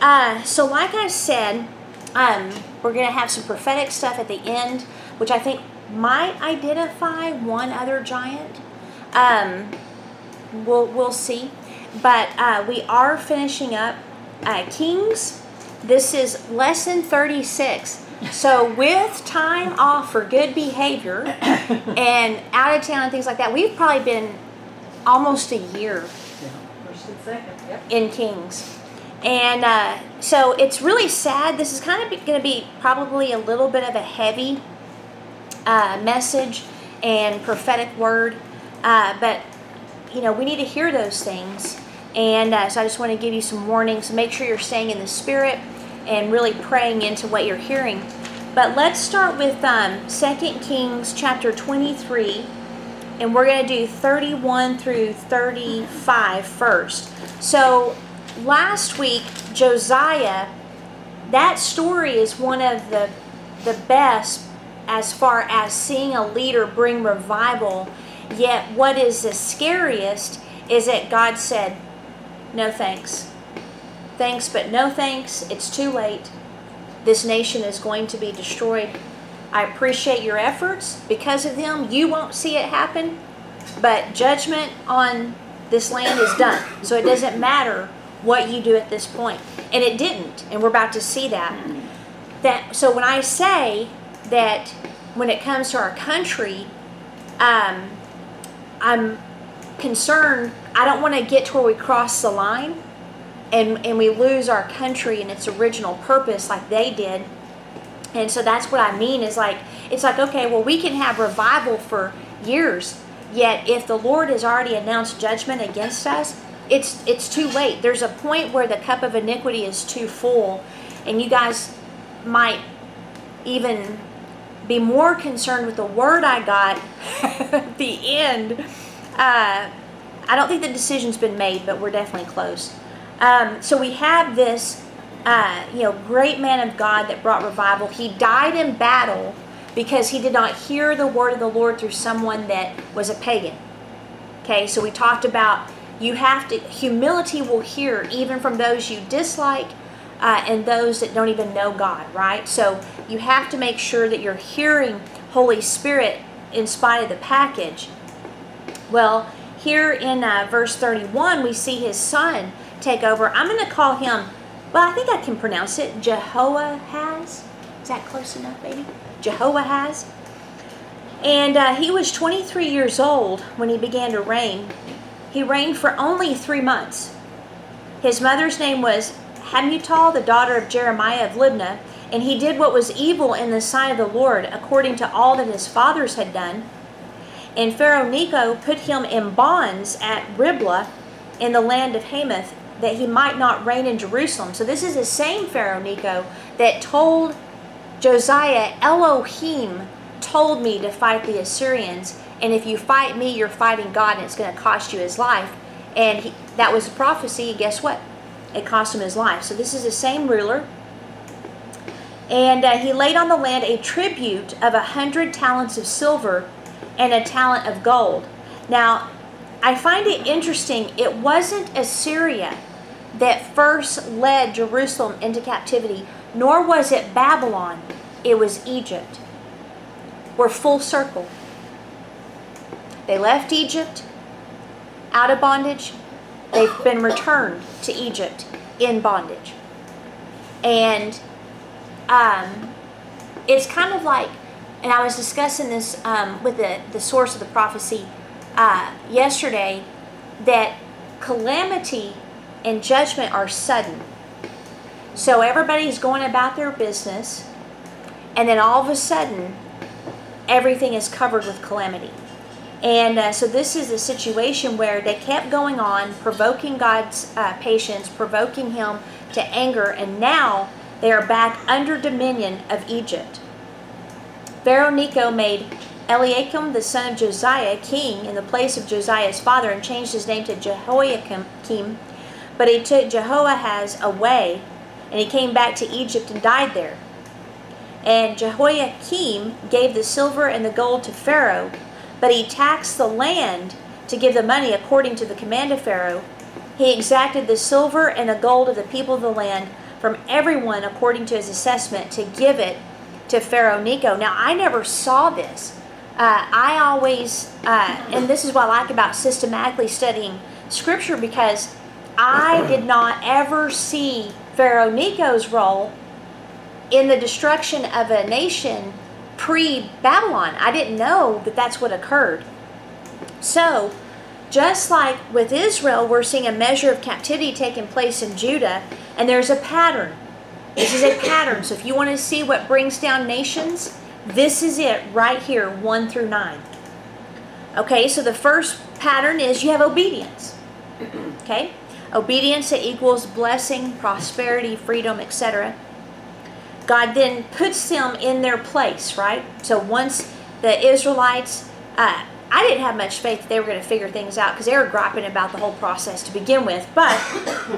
Uh, so, like I said, um, we're going to have some prophetic stuff at the end, which I think might identify one other giant. Um, we'll we'll see, but uh, we are finishing up uh, Kings. This is lesson thirty six. So, with time off for good behavior and out of town and things like that, we've probably been almost a year First and second, yep. in Kings. And uh, so it's really sad. This is kind of going to be probably a little bit of a heavy uh, message and prophetic word. Uh, but, you know, we need to hear those things. And uh, so I just want to give you some warnings. Make sure you're staying in the Spirit and really praying into what you're hearing. But let's start with um, 2 Kings chapter 23. And we're going to do 31 through 35 first. So last week, Josiah, that story is one of the, the best as far as seeing a leader bring revival. Yet, what is the scariest is that God said, No thanks. Thanks, but no thanks. It's too late. This nation is going to be destroyed. I appreciate your efforts. Because of them, you won't see it happen. But judgment on this land is done. So it doesn't matter what you do at this point. And it didn't. And we're about to see that. That so when I say that when it comes to our country, um, I'm concerned. I don't want to get to where we cross the line and, and we lose our country and its original purpose like they did. And so that's what I mean is like, it's like, okay, well, we can have revival for years, yet if the Lord has already announced judgment against us, it's it's too late. There's a point where the cup of iniquity is too full, and you guys might even be more concerned with the word I got at the end. Uh, I don't think the decision's been made, but we're definitely close. Um, so we have this, uh, you know, great man of God that brought revival. He died in battle because he did not hear the word of the Lord through someone that was a pagan. Okay, so we talked about you have to humility will hear even from those you dislike uh, and those that don't even know god right? So you have to make sure that you're hearing holy spirit in spite of the package. Well here in uh, verse 31 we see his son take over. I'm going to call him well i think i can pronounce it jehoahaz is that close enough baby? Jehoahaz and uh, he was 23 years old when he began to reign he reigned for only three months. His mother's name was Hamutal, the daughter of Jeremiah of Libnah, and he did what was evil in the sight of the Lord, according to all that his fathers had done. And Pharaoh Necho put him in bonds at Riblah in the land of Hamath, that he might not reign in Jerusalem. So this is the same Pharaoh Necho that told Josiah, Elohim told me to fight the Assyrians, and if you fight me, you're fighting God, and it's going to cost you his life. And he, that was a prophecy, guess what? It cost him his life. So this is the same ruler. And uh, he laid on the land a tribute of a hundred talents of silver and a talent of gold. Now, I find it interesting, it wasn't Assyria that first led Jerusalem into captivity, nor was it Babylon, it was Egypt. We're full circle. They left Egypt out of bondage. They've been returned to Egypt in bondage. And um, it's kind of like, and I was discussing this um, with the, the source of the prophecy uh, yesterday, that calamity and judgment are sudden. So everybody's going about their business, and then all of a sudden, everything is covered with calamity. And uh, so this is a situation where they kept going on, provoking God's uh, patience, provoking him to anger, and now they are back under dominion of Egypt. Pharaoh Necho made Eliakim, the son of Josiah, king in the place of Josiah's father and changed his name to Jehoiakim. But he took Jehoahaz away, and he came back to Egypt and died there. And Jehoiakim gave the silver and the gold to Pharaoh, but he taxed the land to give the money according to the command of Pharaoh. He exacted the silver and the gold of the people of the land, from everyone according to his assessment to give it to Pharaoh Necho. Now, I never saw this. Uh, I always, uh, and this is what I like about systematically studying scripture because I did not ever see Pharaoh Necho's role in the destruction of a nation pre Babylon. I didn't know that that's what occurred. So, just like with Israel, we're seeing a measure of captivity taking place in Judah, and there's a pattern. This is a pattern. So, if you want to see what brings down nations, this is it right here, 1 through 9. Okay, so the first pattern is you have obedience. Okay? Obedience that equals blessing, prosperity, freedom, etc. God then puts them in their place, right? So once the Israelites, uh, I didn't have much faith that they were going to figure things out because they were griping about the whole process to begin with. But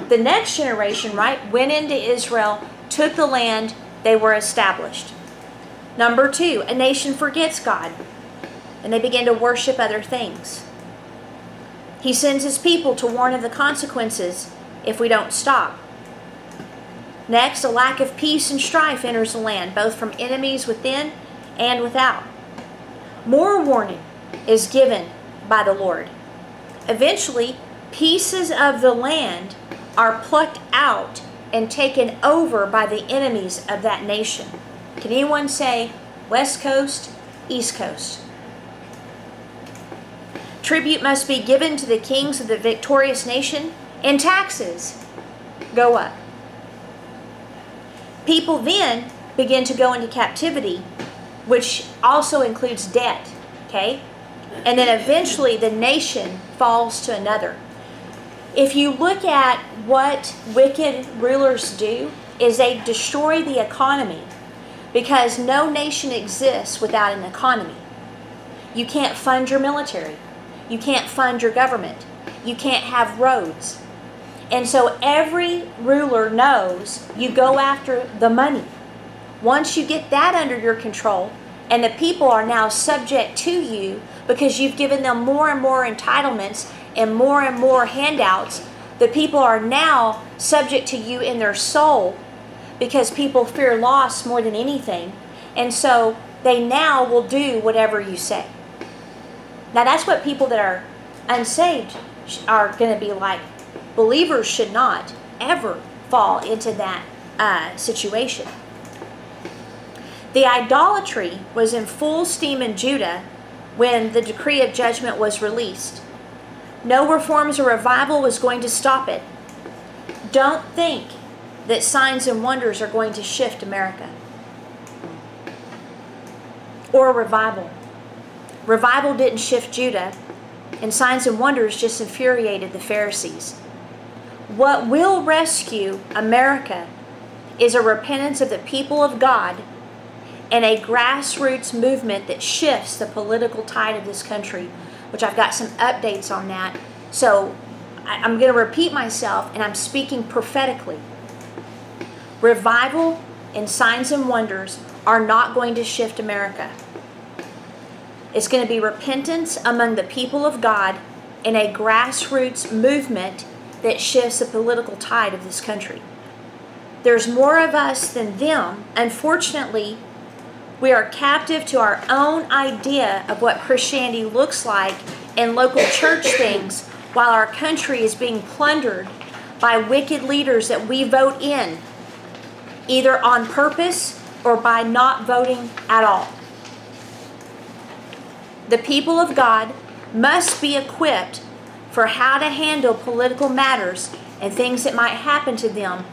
the next generation, right, went into Israel, took the land, they were established. Number two, a nation forgets God and they begin to worship other things. He sends his people to warn of the consequences if we don't stop. Next, a lack of peace and strife enters the land, both from enemies within and without. More warning is given by the Lord. Eventually, pieces of the land are plucked out and taken over by the enemies of that nation. Can anyone say West Coast, East Coast? Tribute must be given to the kings of the victorious nation, and taxes go up. People then begin to go into captivity, which also includes debt, okay? And then eventually the nation falls to another. If you look at what wicked rulers do, is they destroy the economy because no nation exists without an economy. You can't fund your military. You can't fund your government. You can't have roads. And so every ruler knows you go after the money. Once you get that under your control, and the people are now subject to you because you've given them more and more entitlements and more and more handouts, the people are now subject to you in their soul because people fear loss more than anything. And so they now will do whatever you say. Now, that's what people that are unsaved are going to be like. Believers should not ever fall into that uh, situation. The idolatry was in full steam in Judah when the decree of judgment was released. No reforms or revival was going to stop it. Don't think that signs and wonders are going to shift America or revival. Revival didn't shift Judah, and signs and wonders just infuriated the Pharisees. What will rescue America is a repentance of the people of God and a grassroots movement that shifts the political tide of this country, which I've got some updates on that. So I'm going to repeat myself and I'm speaking prophetically. Revival and signs and wonders are not going to shift America. It's going to be repentance among the people of God in a grassroots movement that shifts the political tide of this country. There's more of us than them. Unfortunately, we are captive to our own idea of what Christianity looks like in local church things while our country is being plundered by wicked leaders that we vote in either on purpose or by not voting at all. The people of God must be equipped for how to handle political matters and things that might happen to them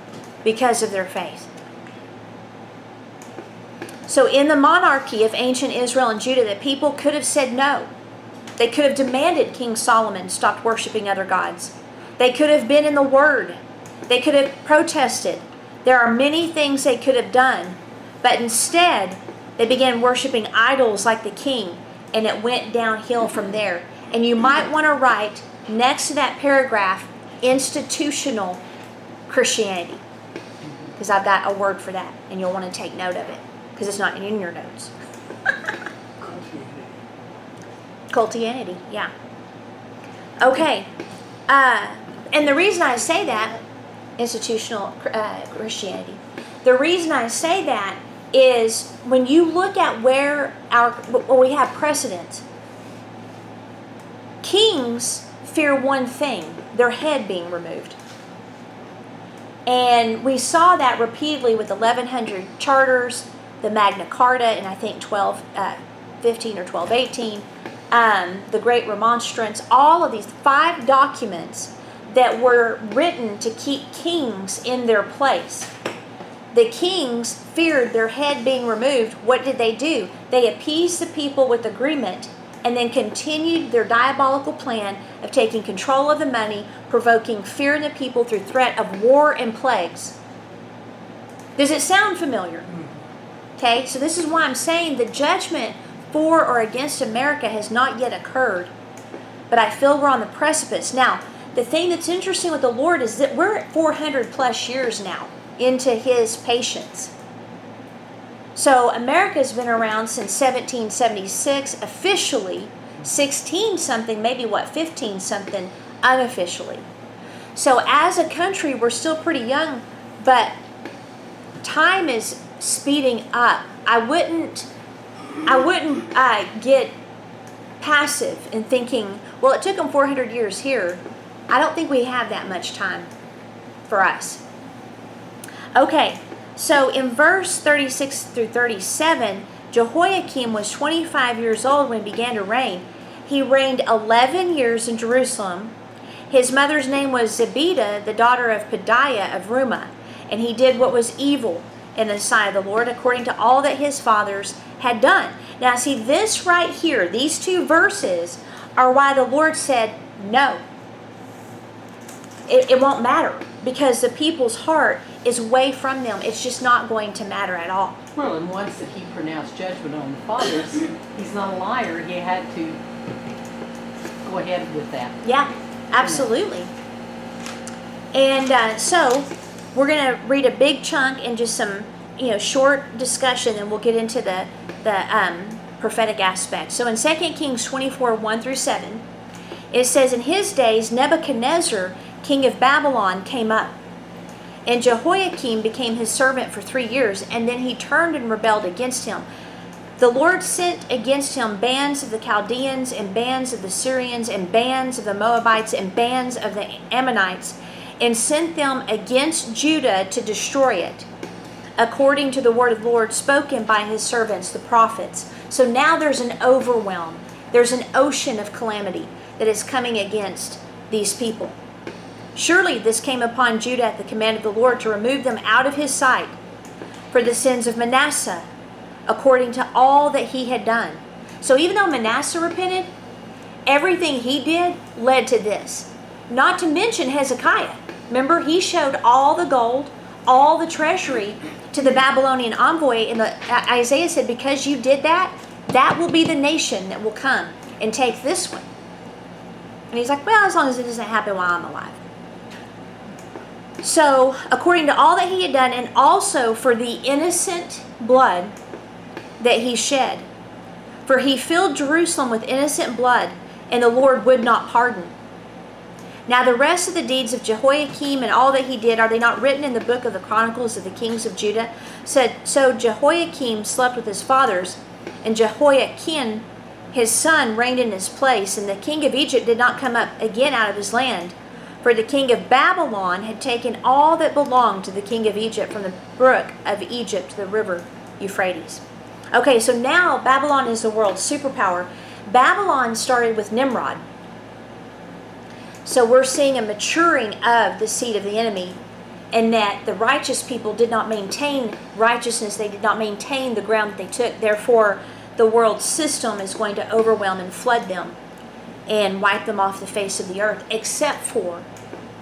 because of their faith. So, in the monarchy of ancient Israel and Judah, the people could have said no. They could have demanded King Solomon stopped worshiping other gods. They could have been in the Word. They could have protested. There are many things they could have done, but instead, they began worshiping idols like the king, and it went downhill from there. And you might want to write next to that paragraph institutional Christianity, because I've got a word for that, and you'll want to take note of it, because it's not in your notes. Cultianity, yeah. Okay. Uh, and the reason I say that institutional uh, Christianity. The reason I say that is when you look at where our where we have precedent, kings fear one thing their head being removed. And we saw that repeatedly with 1100 charters, the Magna Carta, and I think 12, uh, 15 or 1218, um, the Great Remonstrance, all of these five documents that were written to keep kings in their place. The kings feared their head being removed. What did they do? They appeased the people with agreement and then continued their diabolical plan of taking control of the money, provoking fear in the people through threat of war and plagues. Does it sound familiar? Hmm. Okay, so this is why I'm saying the judgment for or against America has not yet occurred, but I feel we're on the precipice. Now, the thing that's interesting with the Lord is that we're at 400 plus years now into His patience. So America's been around since 1776 officially, 16 something, maybe what, 15 something unofficially. So as a country, we're still pretty young, but time is speeding up. I wouldn't I wouldn't uh, get passive in thinking, well, it took them 400 years here. I don't think we have that much time for us. Okay, so in verse 36 through 37, Jehoiakim was 25 years old when he began to reign. He reigned 11 years in Jerusalem. His mother's name was Zebidah, the daughter of Pedaiah of Rumah, and he did what was evil in the sight of the Lord according to all that his fathers had done. Now, see, this right here, these two verses are why the Lord said, No. It, it won't matter because the people's heart is way from them. It's just not going to matter at all. Well, and once that he pronounced judgment on the fathers, he's not a liar. He had to go ahead with that. Yeah, absolutely. And uh, so we're going to read a big chunk and just some, you know, short discussion, and we'll get into the the um, prophetic aspect. So in 2 Kings 24 1 through 7, it says, In his days, Nebuchadnezzar, king of Babylon, came up. And Jehoiakim became his servant for three years, and then he turned and rebelled against him. The Lord sent against him bands of the Chaldeans, and bands of the Syrians, and bands of the Moabites, and bands of the Ammonites, and sent them against Judah to destroy it, according to the word of the Lord spoken by his servants, the prophets. So now there's an overwhelm, there's an ocean of calamity that is coming against these people. Surely this came upon Judah at the command of the Lord to remove them out of his sight for the sins of Manasseh, according to all that he had done. So even though Manasseh repented, everything he did led to this. Not to mention Hezekiah. Remember, he showed all the gold, all the treasury to the Babylonian envoy, and the, Isaiah said, Because you did that, that will be the nation that will come and take this one. And he's like, Well, as long as it doesn't happen while I'm alive. So, according to all that he had done, and also for the innocent blood that he shed, for he filled Jerusalem with innocent blood, and the Lord would not pardon. Now, the rest of the deeds of Jehoiakim and all that he did, are they not written in the book of the Chronicles of the kings of Judah? Said so. Jehoiakim slept with his fathers, and Jehoiachin, his son, reigned in his place, and the king of Egypt did not come up again out of his land. For the king of Babylon had taken all that belonged to the king of Egypt from the brook of Egypt to the river Euphrates. Okay, so now Babylon is the world's superpower. Babylon started with Nimrod. So we're seeing a maturing of the seed of the enemy, and that the righteous people did not maintain righteousness, they did not maintain the ground that they took. Therefore, the world system is going to overwhelm and flood them and wipe them off the face of the earth, except for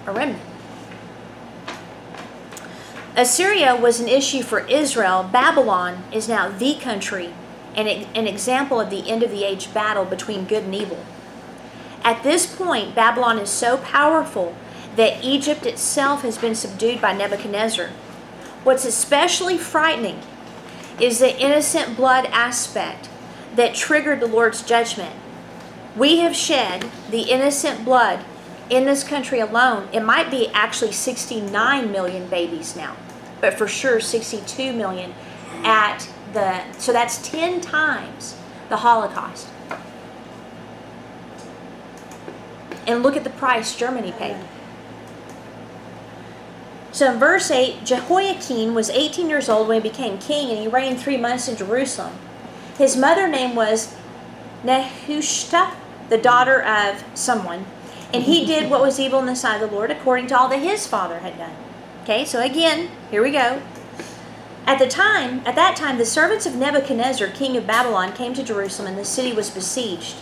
a remnant. Assyria was an issue for Israel. Babylon is now the country and an example of the end of the age battle between good and evil. At this point, Babylon is so powerful that Egypt itself has been subdued by Nebuchadnezzar. What's especially frightening is the innocent blood aspect that triggered the Lord's judgment. We have shed the innocent blood in this country alone, it might be actually 69 million babies now, but for sure 62 million at the, so that's 10 times the Holocaust. And look at the price Germany paid. So in verse 8, Jehoiachin was 18 years old when he became king, and he reigned three months in Jerusalem. His mother name was Nehushta, the daughter of someone, and he did what was evil in the sight of the Lord, according to all that his father had done. Okay, so again, here we go. At the time, at that time, the servants of Nebuchadnezzar, king of Babylon, came to Jerusalem, and the city was besieged.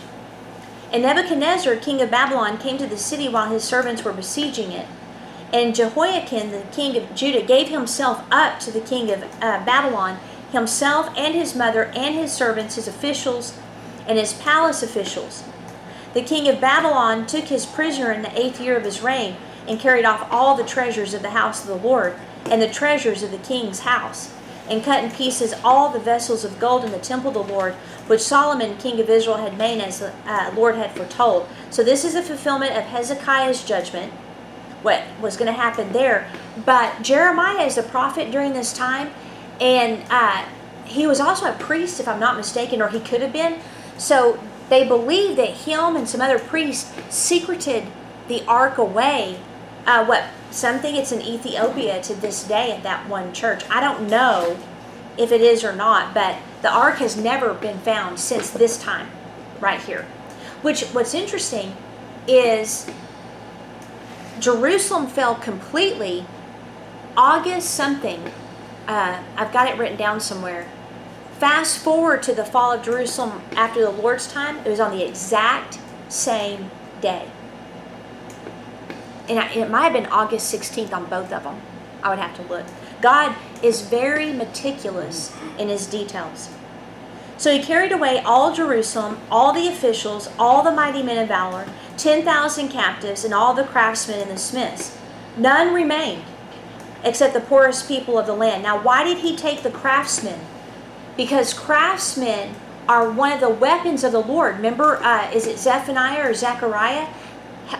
And Nebuchadnezzar, king of Babylon, came to the city while his servants were besieging it. And Jehoiachin, the king of Judah, gave himself up to the king of uh, Babylon, himself and his mother and his servants, his officials, and his palace officials. The king of Babylon took his prisoner in the eighth year of his reign and carried off all the treasures of the house of the Lord and the treasures of the king's house, and cut in pieces all the vessels of gold in the temple of the Lord, which Solomon, king of Israel, had made as the uh, Lord had foretold. So this is the fulfillment of Hezekiah's judgment what was going to happen there. But Jeremiah is a prophet during this time, and uh, he was also a priest, if I'm not mistaken, or he could have been. So they believe that him and some other priests secreted the ark away. Uh, what some think it's in Ethiopia to this day at that one church. I don't know if it is or not, but the ark has never been found since this time, right here. Which what's interesting is Jerusalem fell completely August something. Uh, I've got it written down somewhere. Fast forward to the fall of Jerusalem after the Lord's time, it was on the exact same day. And it might have been August 16th on both of them. I would have to look. God is very meticulous in his details. So he carried away all Jerusalem, all the officials, all the mighty men of valor, 10,000 captives, and all the craftsmen and the smiths. None remained except the poorest people of the land. Now, why did he take the craftsmen? Because craftsmen are one of the weapons of the Lord. Remember, uh, is it Zephaniah or Zechariah?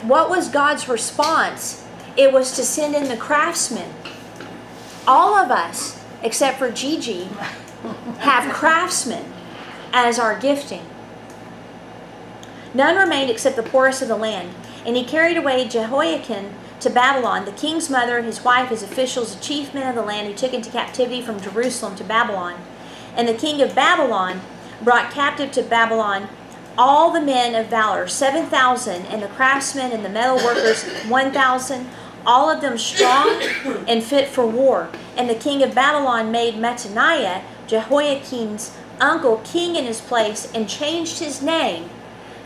What was God's response? It was to send in the craftsmen. All of us, except for Gigi, have craftsmen as our gifting. None remained except the poorest of the land. And he carried away Jehoiachin to Babylon, the king's mother, his wife, his officials, the chief men of the land, he took into captivity from Jerusalem to Babylon. And the king of Babylon brought captive to Babylon all the men of valor, 7,000, and the craftsmen and the metal workers, 1,000, all of them strong and fit for war. And the king of Babylon made Mattaniah, Jehoiachin's uncle, king in his place, and changed his name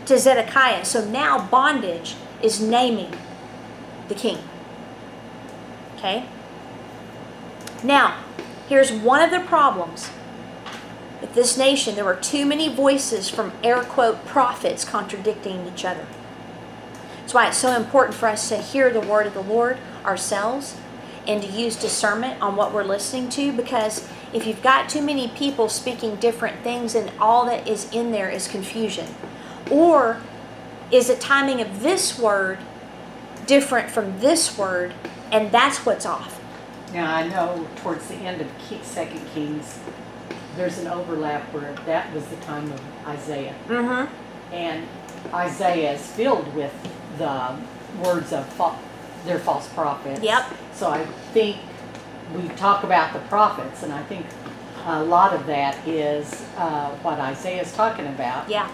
to Zedekiah. So now bondage is naming the king. Okay? Now, here's one of the problems. With this nation, there were too many voices from air quote prophets contradicting each other. That's why it's so important for us to hear the word of the Lord ourselves and to use discernment on what we're listening to because if you've got too many people speaking different things and all that is in there is confusion. Or is the timing of this word different from this word and that's what's off? Now, I know towards the end of Second Kings, there's an overlap where that was the time of Isaiah. Mm-hmm. And Isaiah is filled with the words of fa- their false prophets. Yep. So I think we talk about the prophets, and I think a lot of that is uh, what Isaiah is talking about. Yeah.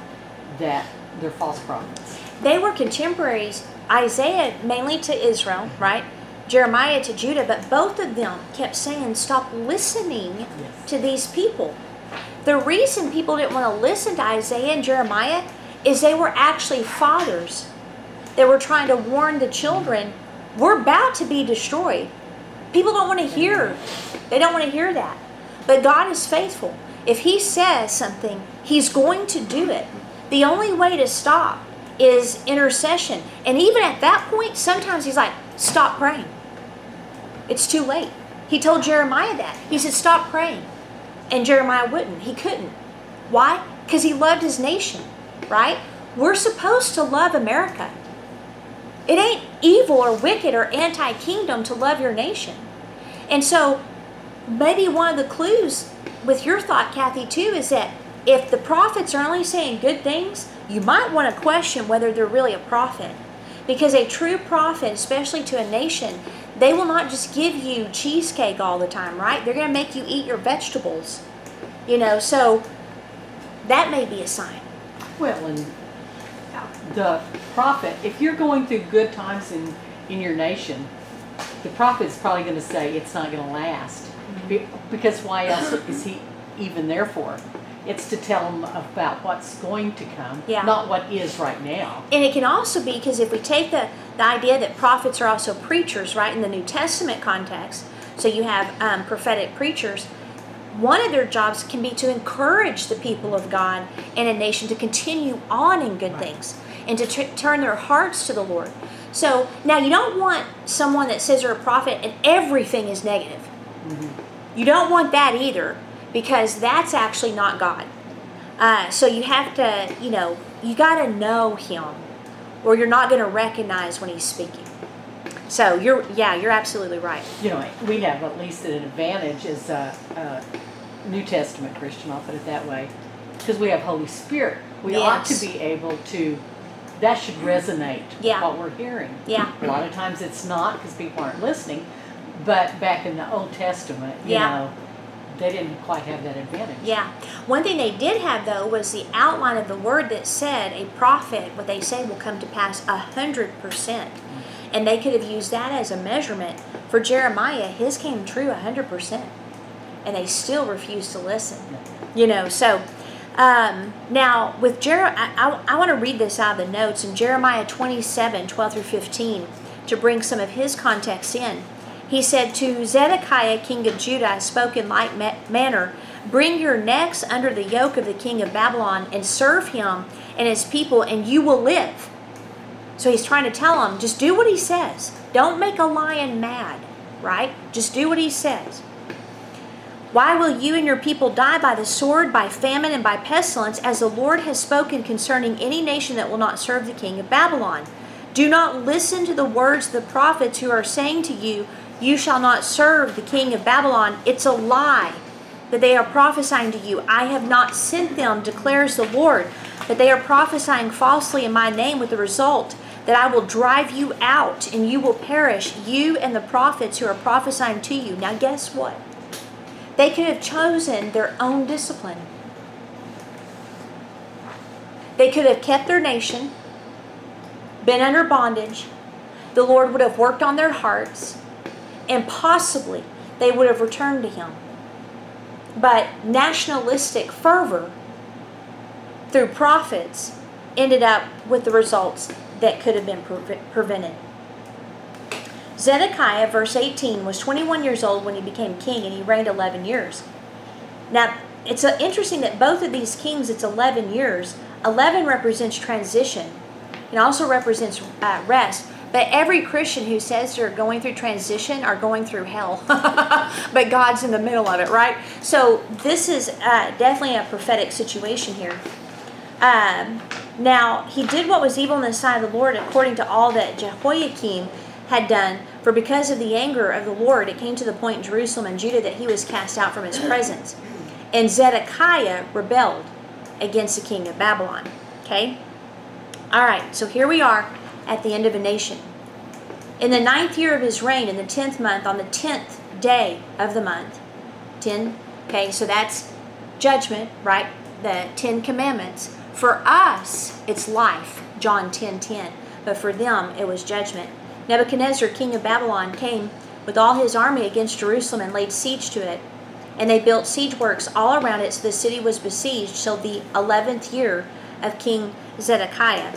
That they're false prophets. They were contemporaries, Isaiah mainly to Israel, right? Jeremiah to Judah, but both of them kept saying, stop listening Yes. to these people. The reason people didn't want to listen to Isaiah and Jeremiah is they were actually fathers. They were trying to warn the children, we're about to be destroyed. People don't want to hear. They don't want to hear that. But God is faithful. If He says something, He's going to do it. The only way to stop is intercession. And even at that point, sometimes He's like, stop praying. It's too late. He told Jeremiah that. He said, stop praying. And Jeremiah wouldn't. He couldn't. Why? Because he loved his nation, right? We're supposed to love America. It ain't evil or wicked or anti kingdom to love your nation. And so, maybe one of the clues with your thought, Kathy, too, is that if the prophets are only saying good things, you might want to question whether they're really a prophet. Because a true prophet, especially to a nation, they will not just give you cheesecake all the time, right? They're going to make you eat your vegetables. You know, so that may be a sign. Well, and the prophet, if you're going through good times in, in your nation, the prophet is probably going to say it's not going to last. Mm-hmm. Be- Because why else is he even there for? It's to tell them about what's going to come, Yeah. not what is right now. And it can also be because if we take the, the idea that prophets are also preachers, right, in the New Testament context, so you have um, prophetic preachers, one of their jobs can be to encourage the people of God and a nation to continue on in good things and to tr- turn their hearts to the Lord. So now you don't want someone that says they're a prophet and everything is negative. You don't want that either because that's actually not God. Uh, so you have to, you know, you got to know Him or you're not going to recognize when He's speaking. So you're, yeah, you're absolutely right. You know, we have at least an advantage as a, a New Testament Christian, I'll put it that way, because we have Holy Spirit. We ought to be able to, that should resonate Yeah. what we're hearing. Yeah. A lot of times it's not because people aren't listening, but back in the Old Testament, you Yeah. know, they didn't quite have that advantage. Yeah. One thing they did have though was the outline of the word that said a prophet, what they say will come to pass a hundred percent. And they could have used that as a measurement. For Jeremiah, his came true a hundred percent. And they still refused to listen. You know, so um, now with Jer I, I, I want to read this out of the notes in Jeremiah 27, 12 through 15 to bring some of his context in. He said, To Zedekiah, king of Judah, spoke in like ma- manner Bring your necks under the yoke of the king of Babylon and serve him and his people, and you will live. So he's trying to tell them, just do what he says. Don't make a lion mad, right? Just do what he says. Why will you and your people die by the sword, by famine, and by pestilence, as the Lord has spoken concerning any nation that will not serve the king of Babylon? Do not listen to the words of the prophets who are saying to you, You shall not serve the king of Babylon. It's a lie that they are prophesying to you. I have not sent them, declares the Lord. But they are prophesying falsely in my name with the result that I will drive you out and you will perish, you and the prophets who are prophesying to you. Now, guess what? They could have chosen their own discipline. They could have kept their nation, been under bondage. The Lord would have worked on their hearts, and possibly they would have returned to Him. But nationalistic fervor through prophets ended up with the results that could have been pre- prevented. Zedekiah, verse 18, was 21 years old when he became king and he reigned 11 years. Now, it's uh, interesting that both of these kings, it's 11 years. 11 represents transition and also represents uh, rest. But every Christian who says they're going through transition are going through hell. but God's in the middle of it, right? So this is uh, definitely a prophetic situation here. Um, now, he did what was evil in the sight of the Lord according to all that Jehoiakim had done. For because of the anger of the Lord, it came to the point in Jerusalem and Judah that he was cast out from his presence. And Zedekiah rebelled against the king of Babylon. Okay? All right, so here we are at the end of a nation. In the ninth year of his reign, in the tenth month, on the tenth day of the month, ten, okay, so that's judgment, right? The Ten Commandments. For us, it's life, John 10 10. But for them, it was judgment. Nebuchadnezzar, king of Babylon, came with all his army against Jerusalem and laid siege to it. And they built siege works all around it, so the city was besieged till the eleventh year of King Zedekiah.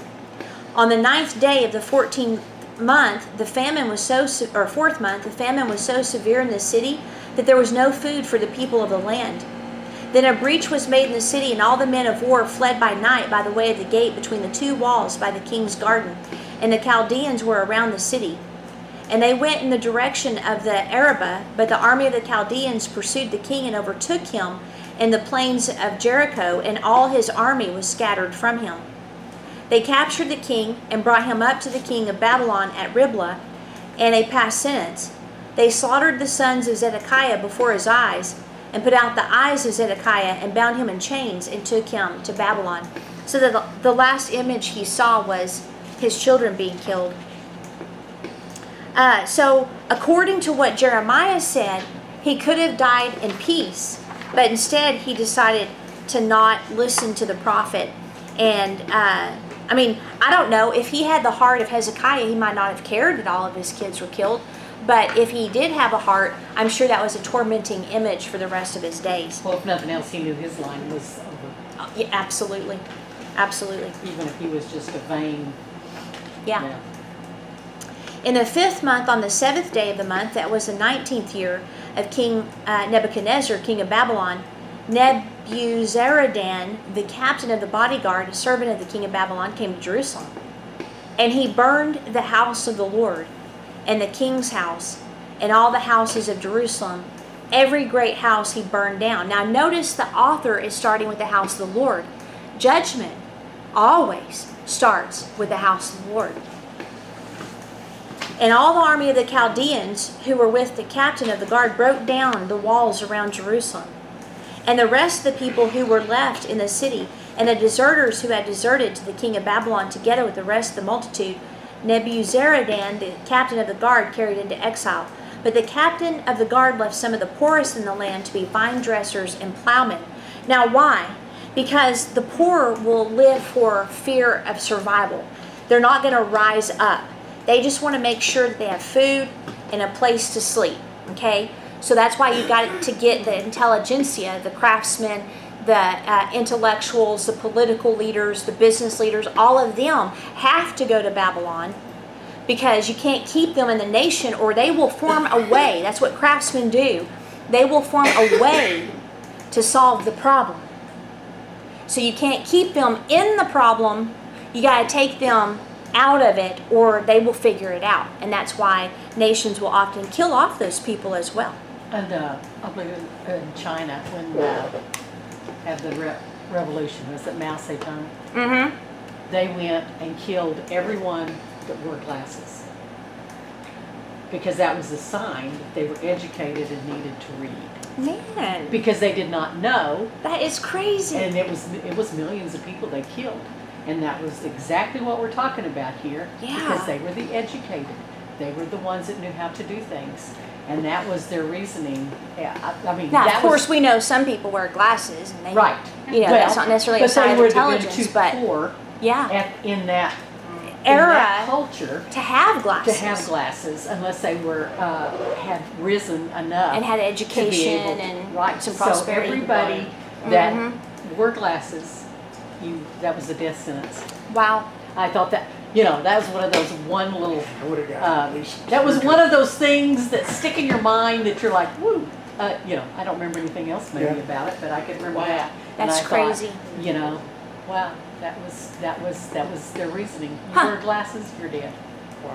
On the ninth day of the fourteenth month, the famine was so, or fourth month, the famine was so severe in the city that there was no food for the people of the land. Then a breach was made in the city, and all the men of war fled by night by the way of the gate between the two walls by the king's garden. And the Chaldeans were around the city. And they went in the direction of the Arabah, but the army of the Chaldeans pursued the king and overtook him in the plains of Jericho, and all his army was scattered from him. They captured the king and brought him up to the king of Babylon at Riblah, and they passed sentence. They slaughtered the sons of Zedekiah before his eyes, and put out the eyes of Zedekiah, and bound him in chains, and took him to Babylon. So that the, last image he saw was his children being killed. Uh, so, according to what Jeremiah said, he could have died in peace, but instead he decided to not listen to the prophet. And uh, I mean, I don't know if he had the heart of Hezekiah, he might not have cared that all of his kids were killed. But if he did have a heart, I'm sure that was a tormenting image for the rest of his days. Well, if nothing else, he knew his line was over, Uh, Yeah, absolutely, absolutely. even if he was just a vain. Yeah. yeah. In the fifth month, on the seventh day of the month, that was the nineteenth year of King uh, Nebuchadnezzar, king of Babylon, Nebuzaradan, the captain of the bodyguard, a servant of the king of Babylon, came to Jerusalem. And he burned the house of the Lord, and the king's house, and all the houses of Jerusalem. Every great house he burned down. Now, notice the author is starting with the house of the Lord. Judgment always starts with the house of the Lord. And all the army of the Chaldeans who were with the captain of the guard broke down the walls around Jerusalem. And the rest of the people who were left in the city, and the deserters who had deserted to the king of Babylon, together with the rest of the multitude, Nebuzaradan, the captain of the guard, carried into exile. But the captain of the guard left some of the poorest in the land to be vine dressers and plowmen. Now, why? Because the poor will live for fear of survival. They're not going to rise up. They just want to make sure that they have food and a place to sleep. Okay? So that's why you got to get the intelligentsia, the craftsmen, the uh, intellectuals, the political leaders, the business leaders, all of them have to go to Babylon because you can't keep them in the nation or they will form a way. That's what craftsmen do. They will form a way to solve the problem. So you can't keep them in the problem. You got to take them out of it or they will figure it out. And that's why nations will often kill off those people as well. And uh, I believe in, in China when uh, had the re- revolution was it Mao Zedong? Mm-hmm. They went and killed everyone that wore glasses because that was a sign that they were educated and needed to read Man, because they did not know that is crazy. and it was it was millions of people they killed and that was exactly what we're talking about here Yeah. because they were the educated they were the ones that knew how to do things and that was their reasoning yeah I, I mean now, that of course, was, we know some people wear glasses and they, right you know, that's not necessarily a sign of would have been intelligence, too but poor yeah, at, in that in era that culture to have glasses. to have glasses unless they were uh, had risen enough and had to be education able to- and right. some so prosperity. everybody that Mhm. wore glasses, you that was a death sentence. Wow. I thought that you know that was one of those one little I would have got uh, at least that was two one of those things that stick in your mind that you're like woo. Uh, you know, I don't remember anything else maybe Yeah. about it, but I can remember Wow. that. And That's I thought, crazy. you know, wow, that was that was that was their reasoning. You Huh. wear glasses, you're dead. Wow.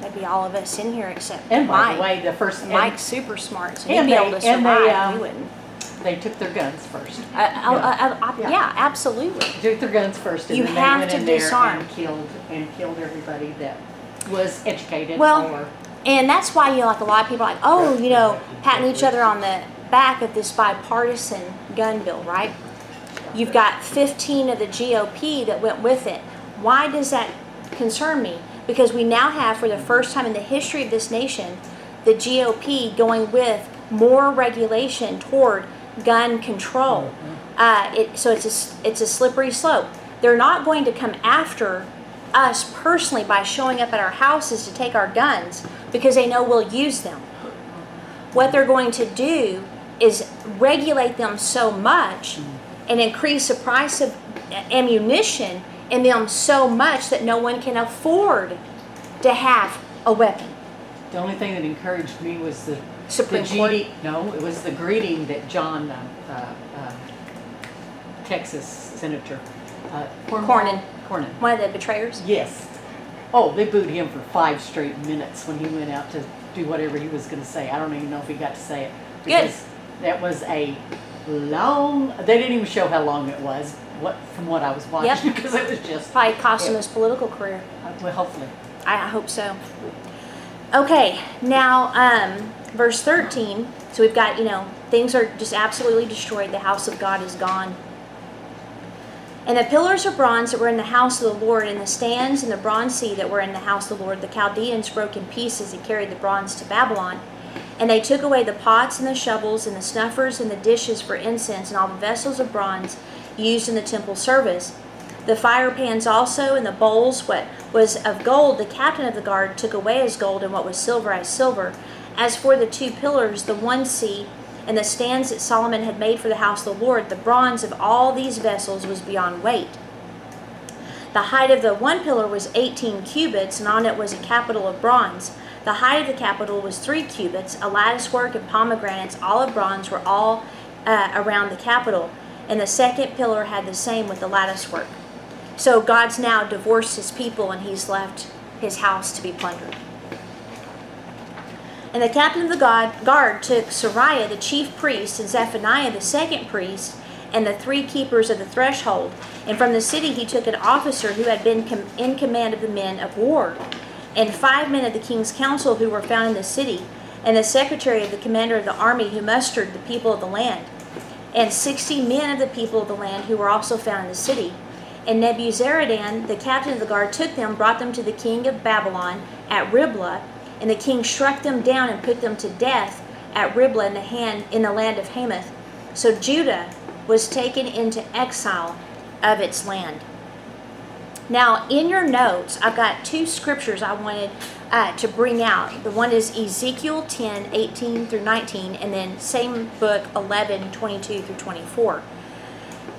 That'd be all of us in here except And by Mike. the way, the first and Mike's super smart, so he'd and be able they- to and survive. they, you um, wouldn't. They took their guns first. Uh, uh, uh, uh, Yeah. yeah, absolutely. took their guns first, and You have they went to disarm. and killed and killed everybody that was educated Well, or And that's why you know, like a lot of people are like, oh, you know, patting each other on the back of this bipartisan gun bill, right? You've got 15 of the GOP that went with it. Why does that concern me? Because we now have, for the first time in the history of this nation, the GOP going with more regulation toward gun control. Uh, it, so it's a, it's a slippery slope. They're not going to come after us personally by showing up at our houses to take our guns because they know we'll use them. What they're going to do is regulate them so much and increase the price of ammunition in them so much that no one can afford to have a weapon. the only thing that encouraged me was the Supreme the Court. No, it was the greeting that John, um, uh, uh, Texas Senator uh, Cornwall- Cornyn. Cornyn. One of the betrayers. Yes. Oh, they booed him for five straight minutes when he went out to do whatever he was going to say. I don't even know if he got to say it. Good. Because that was a long. They didn't even show how long it was. What from what I was watching because it was just Probably cost him his political career. uh, well, hopefully. I hope so. Okay, now um, verse 13. So we've got, you know, things are just absolutely destroyed. The house of God is gone. And the pillars of bronze that were in the house of the Lord, and the stands and the bronze sea that were in the house of the Lord, the Chaldeans broke in pieces and carried the bronze to Babylon. And they took away the pots and the shovels and the snuffers and the dishes for incense and all the vessels of bronze used in the temple service. The fire pans also and the bowls, what was of gold, the captain of the guard took away as gold, and what was silver as silver. As for the two pillars, the one sea, and the stands that Solomon had made for the house of the Lord, the bronze of all these vessels was beyond weight. The height of the one pillar was 18 cubits, and on it was a capital of bronze. The height of the capital was three cubits. A lattice work and pomegranates, all of bronze, were all uh, around the capital. And the second pillar had the same with the lattice work. So God's now divorced his people, and he's left his house to be plundered. And the captain of the guard took Seraiah the chief priest, and Zephaniah the second priest, and the three keepers of the threshold. And from the city he took an officer who had been com- in command of the men of war, and five men of the king's council who were found in the city, and the secretary of the commander of the army who mustered the people of the land, and sixty men of the people of the land who were also found in the city. And Nebuzaradan, the captain of the guard, took them, brought them to the king of Babylon at Riblah, and the king struck them down and put them to death at Riblah in the hand in the land of Hamath. So Judah was taken into exile of its land. Now, in your notes, I've got two scriptures I wanted uh, to bring out. The one is Ezekiel 10, 18 through 19, and then same book 11, 22 through 24.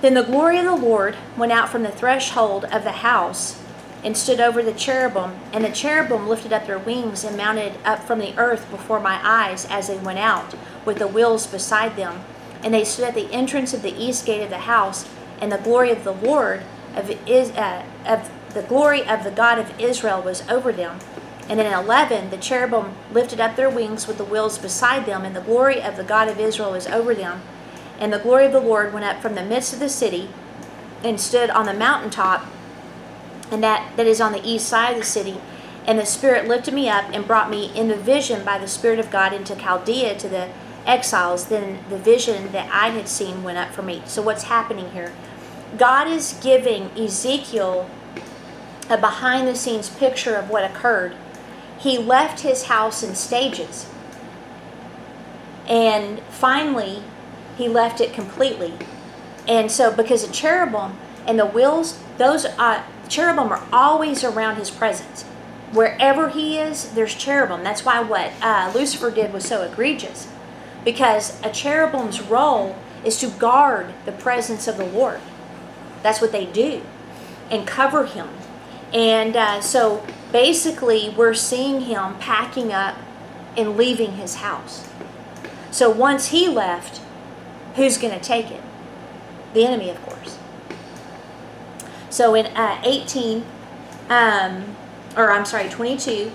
Then the glory of the Lord went out from the threshold of the house and stood over the cherubim, and the cherubim lifted up their wings and mounted up from the earth before my eyes as they went out, with the wheels beside them. And they stood at the entrance of the east gate of the house, and the glory of the Lord of is uh, of the glory of the God of Israel was over them. And in eleven, the cherubim lifted up their wings with the wheels beside them, and the glory of the God of Israel was over them. And the glory of the Lord went up from the midst of the city, and stood on the mountaintop and that, that is on the east side of the city. And the Spirit lifted me up and brought me in the vision by the Spirit of God into Chaldea to the exiles. Then the vision that I had seen went up for me. So, what's happening here? God is giving Ezekiel a behind the scenes picture of what occurred. He left his house in stages. And finally, he left it completely. And so, because of cherubim and the wheels, those uh, cherubim are always around his presence. Wherever he is, there's cherubim. That's why what uh, Lucifer did was so egregious. Because a cherubim's role is to guard the presence of the Lord. That's what they do and cover him. And uh, so basically, we're seeing him packing up and leaving his house. So once he left, who's going to take it? The enemy, of course. So in uh, 18, um, or I'm sorry, 22,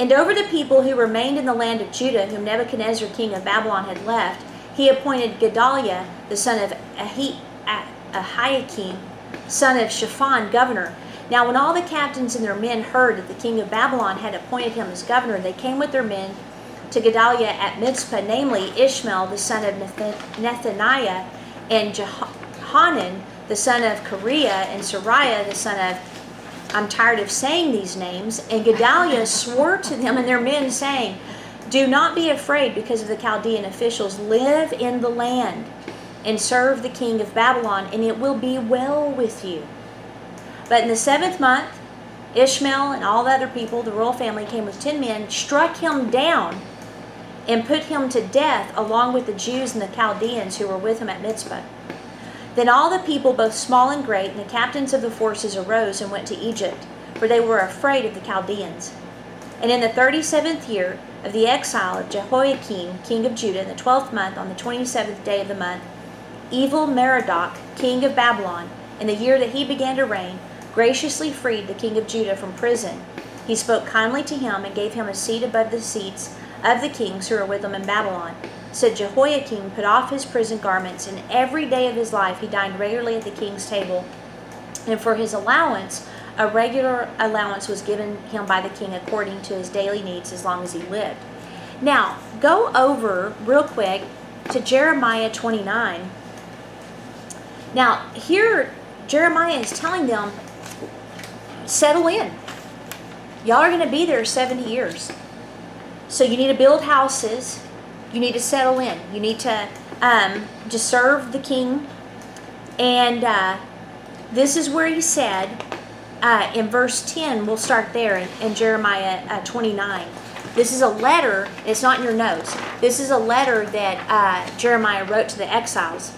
and over the people who remained in the land of Judah, whom Nebuchadnezzar, king of Babylon, had left, he appointed Gedaliah, the son of Ahi- Ah- Ahiakim, son of Shaphan, governor. Now, when all the captains and their men heard that the king of Babylon had appointed him as governor, they came with their men to Gedaliah at Mizpah, namely Ishmael, the son of Nethaniah, and Johanan, the son of Kareah, and Seraiah, the son of I'm tired of saying these names. And Gedaliah swore to them and their men, saying, Do not be afraid because of the Chaldean officials. Live in the land and serve the king of Babylon, and it will be well with you. But in the seventh month, Ishmael and all the other people, the royal family, came with ten men, struck him down, and put him to death along with the Jews and the Chaldeans who were with him at Mizpah. Then all the people, both small and great, and the captains of the forces arose and went to Egypt, for they were afraid of the Chaldeans. And in the thirty seventh year of the exile of Jehoiachin, king of Judah, in the twelfth month, on the twenty seventh day of the month, Evil-merodach, king of Babylon, in the year that he began to reign, graciously freed the king of Judah from prison. He spoke kindly to him and gave him a seat above the seats of the kings who were with him in Babylon. So Jehoiachin put off his prison garments, and every day of his life he dined regularly at the king's table. And for his allowance, a regular allowance was given him by the king according to his daily needs as long as he lived. Now, go over real quick to Jeremiah 29. Now, here Jeremiah is telling them, settle in. Y'all are going to be there 70 years. So you need to build houses. You need to settle in. You need to um, to serve the king. And uh, this is where he said uh, in verse 10, we'll start there in, in Jeremiah uh, 29. This is a letter, it's not in your notes. This is a letter that uh, Jeremiah wrote to the exiles.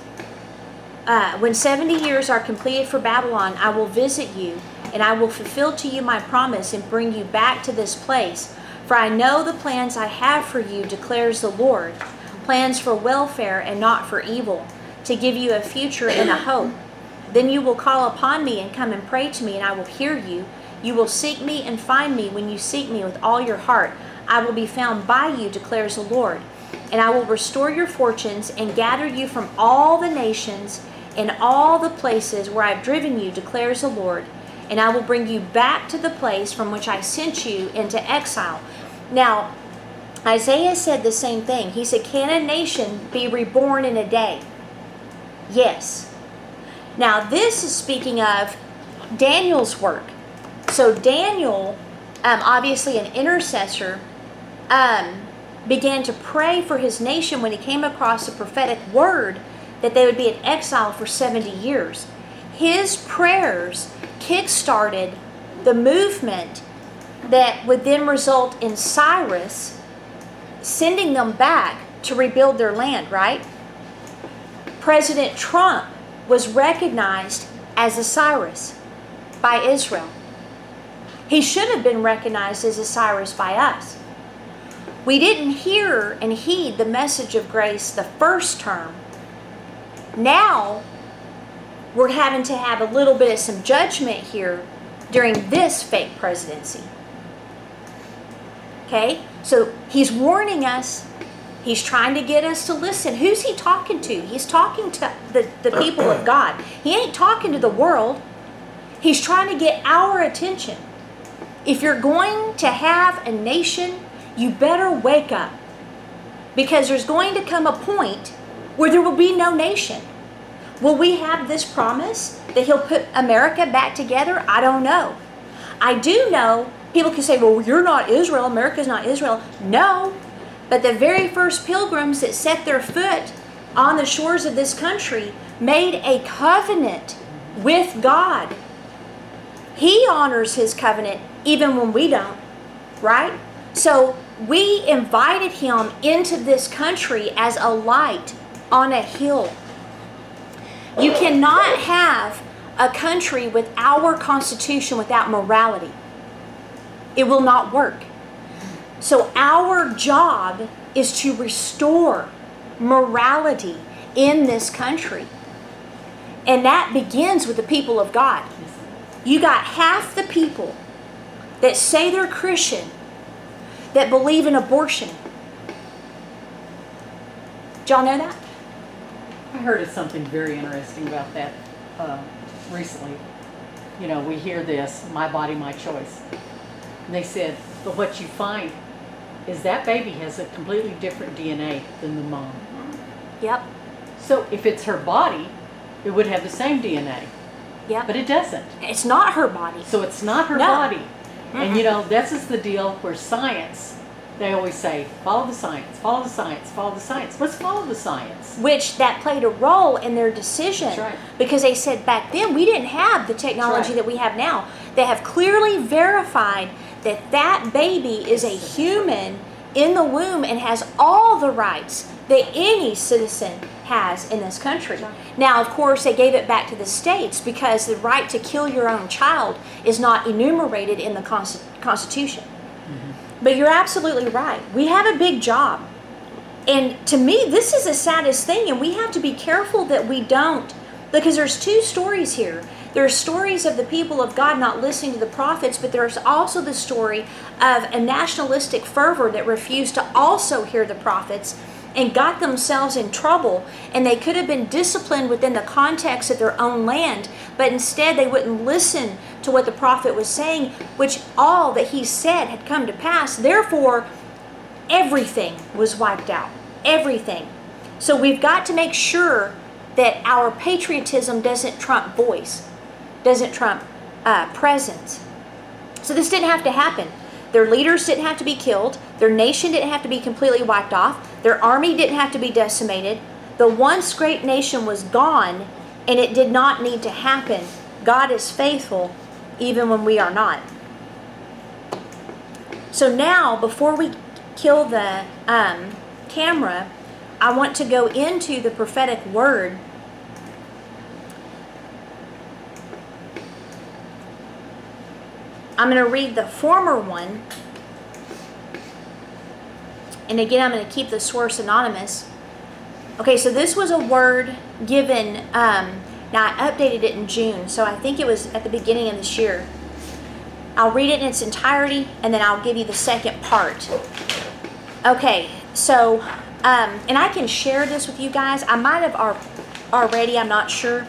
Uh, when 70 years are completed for Babylon, I will visit you, and I will fulfill to you my promise and bring you back to this place. For I know the plans I have for you, declares the Lord plans for welfare and not for evil, to give you a future and a hope. Then you will call upon me and come and pray to me, and I will hear you. You will seek me and find me when you seek me with all your heart. I will be found by you, declares the Lord. And I will restore your fortunes and gather you from all the nations and all the places where I've driven you, declares the Lord. And I will bring you back to the place from which I sent you into exile. Now, Isaiah said the same thing. He said, Can a nation be reborn in a day? Yes. Now, this is speaking of Daniel's work. So, Daniel, um, obviously an intercessor, um, began to pray for his nation when he came across a prophetic word that they would be in exile for 70 years. His prayers kick-started the movement that would then result in Cyrus sending them back to rebuild their land, right? President Trump was recognized as a Cyrus by Israel. He should have been recognized as a Cyrus by us. We didn't hear and heed the message of grace the first term. Now, we're having to have a little bit of some judgment here during this fake presidency. Okay? So he's warning us. He's trying to get us to listen. Who's he talking to? He's talking to the, the people of God. He ain't talking to the world. He's trying to get our attention. If you're going to have a nation, you better wake up. Because there's going to come a point where there will be no nation. Will we have this promise that he'll put America back together? I don't know. I do know people can say, well, you're not Israel, America's not Israel. No, but the very first pilgrims that set their foot on the shores of this country made a covenant with God. He honors his covenant even when we don't, right? So we invited him into this country as a light on a hill. You cannot have a country with our constitution without morality. It will not work. So our job is to restore morality in this country. And that begins with the people of God. You got half the people that say they're Christian that believe in abortion. Y'all know that? I heard of something very interesting about that uh, recently. You know, we hear this, my body, my choice. And they said, but what you find is that baby has a completely different DNA than the mom. Yep. So if it's her body, it would have the same DNA. Yep. But it doesn't. It's not her body. So it's not her No. body. And you know, this is the deal where science, they always say, follow the science, follow the science, follow the science. Let's follow the science. which that played a role in their decision That's right. because they said back then we didn't have the technology right. that we have now they have clearly verified that that baby is a human in the womb and has all the rights that any citizen has in this country. Now of course they gave it back to the states because the right to kill your own child is not enumerated in the Consti- constitution. Mm-hmm. But you're absolutely right. We have a big job. And to me, this is the saddest thing, and we have to be careful that we don't, because there's two stories here. There's stories of the people of God not listening to the prophets, but there's also the story of a nationalistic fervor that refused to also hear the prophets and got themselves in trouble. And they could have been disciplined within the context of their own land but instead they wouldn't listen to what the prophet was saying which all that he said had come to pass. Therefore everything was wiped out. Everything. So we've got to make sure that our patriotism doesn't trump voice doesn't trump uh, presence so this didn't have to happen their leaders didn't have to be killed. Their nation didn't have to be completely wiped off. Their army didn't have to be decimated. The once great nation was gone, and it did not need to happen. God is faithful even when we are not. So now, before we kill the um, camera, I want to go into the prophetic word I'm going to read the former one. And again, I'm going to keep the source anonymous. Okay, so this was a word given, um, now I updated it in June, so I think it was at the beginning of this year. I'll read it in its entirety and then I'll give you the second part. Okay, so, um, and I can share this with you guys. I might have already, I'm not sure.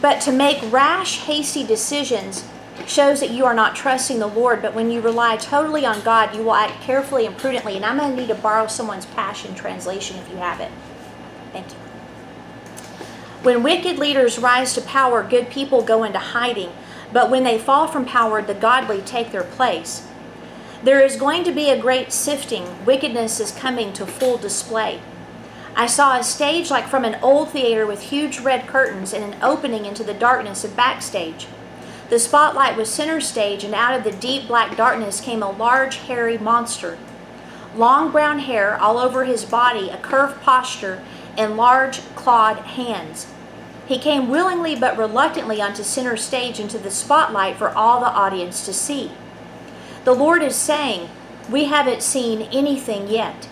But to make rash, hasty decisions shows that you are not trusting the Lord, but when you rely totally on God, you will act carefully and prudently. And I'm going to need to borrow someone's Passion Translation if you have it. Thank you. When wicked leaders rise to power, good people go into hiding. But when they fall from power, the godly take their place. There is going to be a great sifting. Wickedness is coming to full display. I saw a stage like from an old theater with huge red curtains and an opening into the darkness of backstage. The spotlight was center stage, and out of the deep black darkness came a large, hairy monster. Long brown hair all over his body, a curved posture, and large, clawed hands. He came willingly but reluctantly onto center stage into the spotlight for all the audience to see. The Lord is saying, We haven't seen anything yet.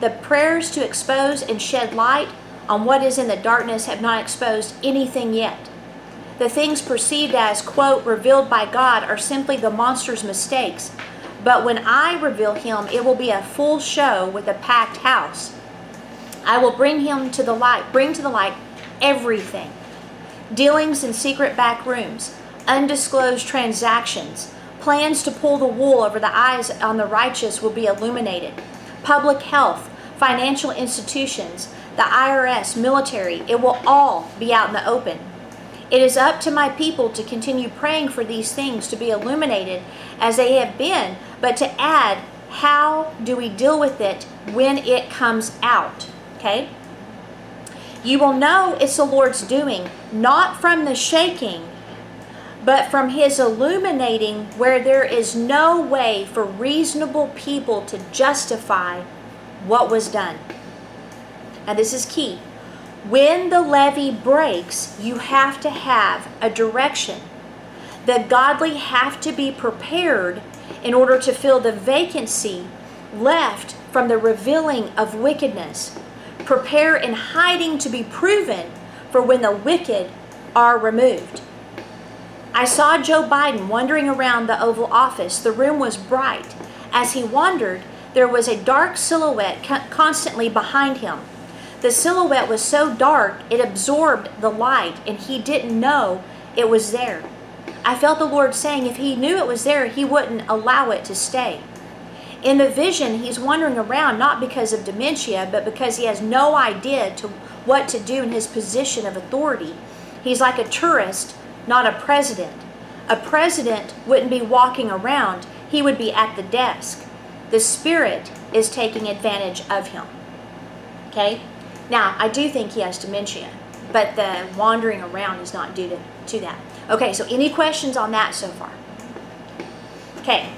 The prayers to expose and shed light on what is in the darkness have not exposed anything yet. The things perceived as, quote, revealed by God are simply the monster's mistakes. But when I reveal him, it will be a full show with a packed house. I will bring him to the light, bring to the light everything. Dealings in secret back rooms, undisclosed transactions, plans to pull the wool over the eyes on the righteous will be illuminated. Public health, financial institutions, the IRS, military, it will all be out in the open. It is up to my people to continue praying for these things to be illuminated as they have been, but to add, how do we deal with it when it comes out? Okay? You will know it's the Lord's doing, not from the shaking, but from His illuminating where there is no way for reasonable people to justify what was done. Now, this is key. When the levee breaks, you have to have a direction. The godly have to be prepared in order to fill the vacancy left from the revealing of wickedness. Prepare in hiding to be proven for when the wicked are removed. I saw Joe Biden wandering around the Oval Office. The room was bright. As he wandered, there was a dark silhouette constantly behind him. The silhouette was so dark it absorbed the light, and he didn't know it was there. I felt the Lord saying if he knew it was there, he wouldn't allow it to stay. In the vision, he's wandering around not because of dementia, but because he has no idea to what to do in his position of authority. He's like a tourist, not a president. A president wouldn't be walking around, he would be at the desk. The Spirit is taking advantage of him. Okay? Now, I do think he has dementia, but the wandering around is not due to, to that. Okay, so any questions on that so far? Okay.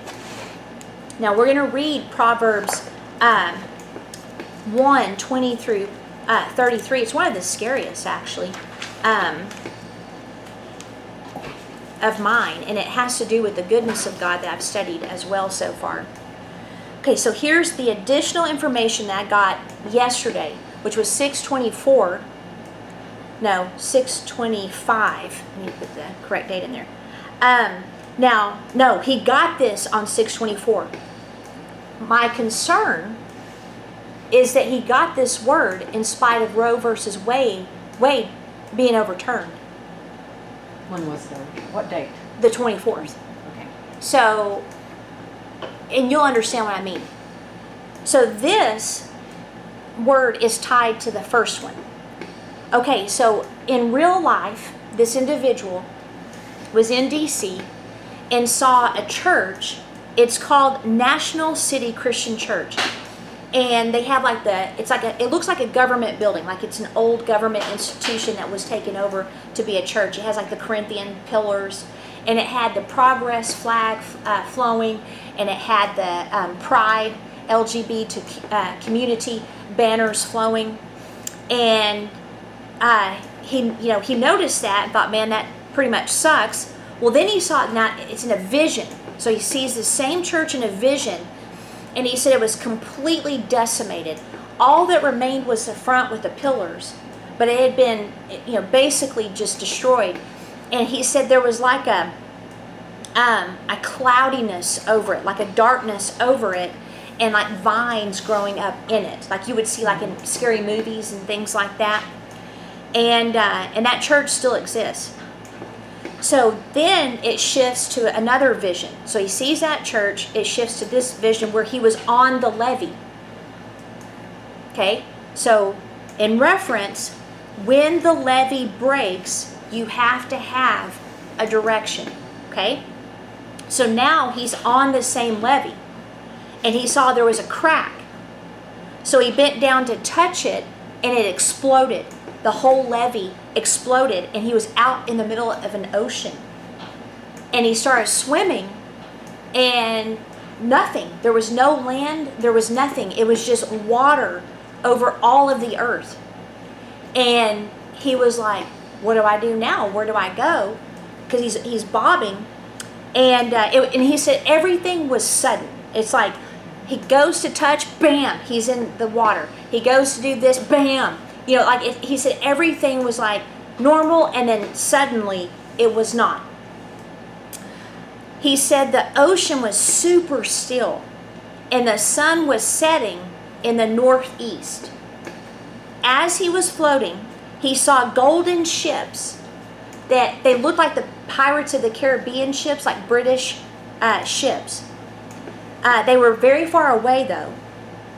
Now we're going to read Proverbs um, 1 20 through uh, 33. It's one of the scariest, actually, um, of mine, and it has to do with the goodness of God that I've studied as well so far. Okay, so here's the additional information that I got yesterday which was 624. No, 625. Let me put the correct date in there. Um, now, no, he got this on 624. My concern is that he got this word in spite of Roe versus Wade, Wade being overturned, When was the, what date? the 24th. Okay. So, and you'll understand what I mean. So, this word is tied to the first one. Okay, so in real life, this individual was in DC and saw a church. It's called National City Christian Church. And they have like the, it's like a, it looks like a government building, like it's an old government institution that was taken over to be a church. It has like the Corinthian pillars, and it had the Progress flag uh, flowing, and it had the um, Pride LGBT uh, community banners flowing, and uh, he, you know, he noticed that and thought, man, that pretty much sucks. Well, then he saw it not, it's in a vision. So he sees the same church in a vision, and he said it was completely decimated. All that remained was the front with the pillars, but it had been, you know, basically just destroyed. And he said there was like a, um, a cloudiness over it, like a darkness over it, and like vines growing up in it, like you would see like in scary movies and things like that. And uh, and that church still exists. So then it shifts to another vision. So he sees that church, it shifts to this vision where he was on the levee. Okay? So in reference, when the levee breaks, you have to have a direction. Okay? So now he's on the same levee and he saw there was a crack. So he bent down to touch it and it exploded. The whole levee exploded and he was out in the middle of an ocean. And he started swimming and nothing. There was no land, there was nothing. It was just water over all of the earth. And he was like, What do I do now? Where do I go? Because he's, he's bobbing. And, uh, it, and he said everything was sudden. It's like he goes to touch, bam, he's in the water. He goes to do this, bam. You know, like he said everything was like normal and then suddenly it was not. He said the ocean was super still and the sun was setting in the northeast. As he was floating, he saw golden ships that they looked like the Pirates of the Caribbean ships, like British uh, ships. Uh, they were very far away though.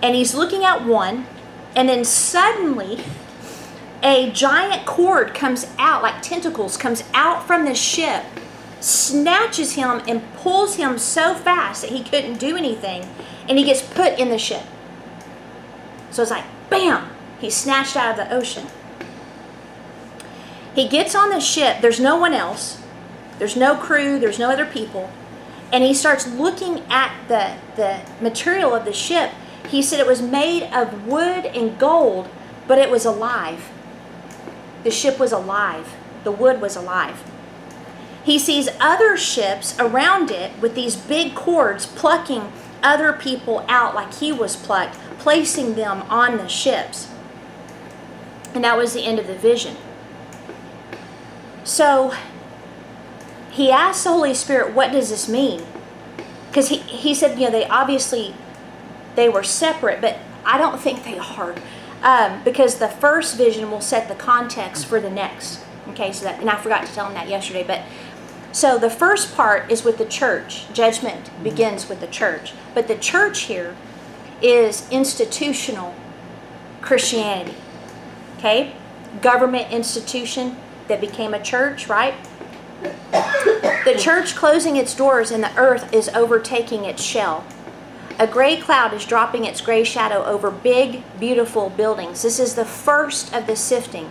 And he's looking at one, and then suddenly a giant cord comes out, like tentacles, comes out from the ship, snatches him, and pulls him so fast that he couldn't do anything, and he gets put in the ship. So it's like, bam, he's snatched out of the ocean. He gets on the ship, there's no one else, there's no crew, there's no other people, and he starts looking at the, the material of the ship. He said it was made of wood and gold, but it was alive. The ship was alive, the wood was alive. He sees other ships around it with these big cords plucking other people out like he was plucked, placing them on the ships. And that was the end of the vision. So he asked the Holy Spirit, what does this mean? Because he, he said, you know, they obviously, they were separate, but I don't think they are. Um, because the first vision will set the context for the next. Okay, so that, and I forgot to tell him that yesterday, but so the first part is with the church. Judgment begins with the church. But the church here is institutional Christianity. Okay? Government institution that became a church, right? The church closing its doors and the earth is overtaking its shell. A gray cloud is dropping its gray shadow over big, beautiful buildings. This is the first of the sifting.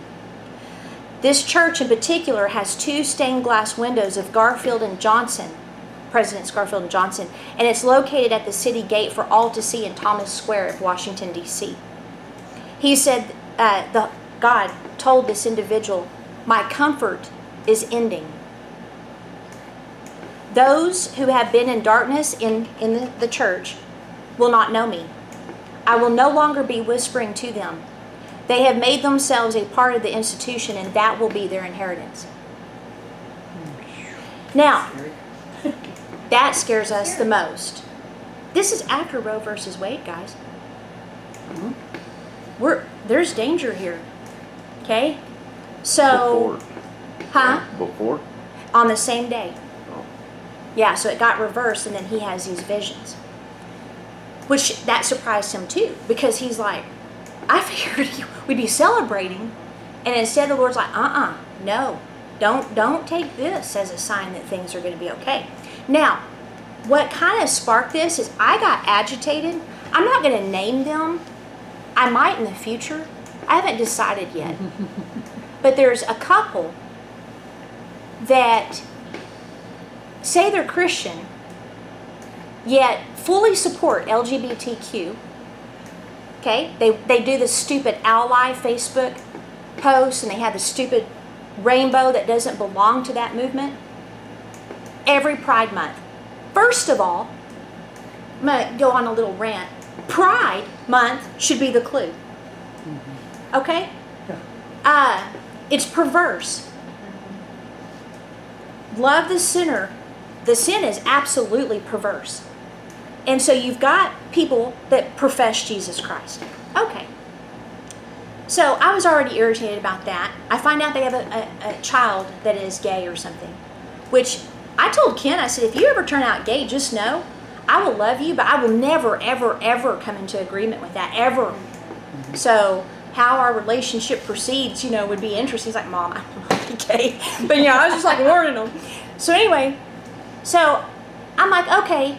This church in particular has two stained glass windows of Garfield and Johnson, Presidents Garfield and Johnson, and it's located at the city gate for all to see in Thomas Square of Washington, D.C. He said, uh, the, God told this individual, My comfort is ending. Those who have been in darkness in, in the, church will not know me. I will no longer be whispering to them. They have made themselves a part of the institution, and that will be their inheritance. Now, that scares us the most. This is after Roe versus Wade, guys. We're there's danger here. Okay? So, Before. huh? Before? On the same day. Yeah, so it got reversed, and then he has these visions. Which that surprised him too, because he's like, I figured we'd be celebrating, and instead the Lord's like, uh-uh, no, don't don't take this as a sign that things are going to be okay. Now, what kind of sparked this is I got agitated. I'm not going to name them. I might in the future. I haven't decided yet. but there's a couple that say they're Christian, yet fully support LGBTQ. Okay? They, they do the stupid ally Facebook posts and they have the stupid rainbow that doesn't belong to that movement every Pride Month. First of all, I'm going to go on a little rant. Pride Month should be the clue. Okay? Uh, it's perverse. Love the sinner. The sin is absolutely perverse. And so you've got people that profess Jesus Christ. Okay. So I was already irritated about that. I find out they have a, a, a child that is gay or something, which I told Ken, I said, if you ever turn out gay, just know I will love you, but I will never, ever, ever come into agreement with that, ever. So how our relationship proceeds, you know, would be interesting. He's like, Mom, I don't want to gay. But, you know, I was just like warning him. So anyway, so I'm like, okay,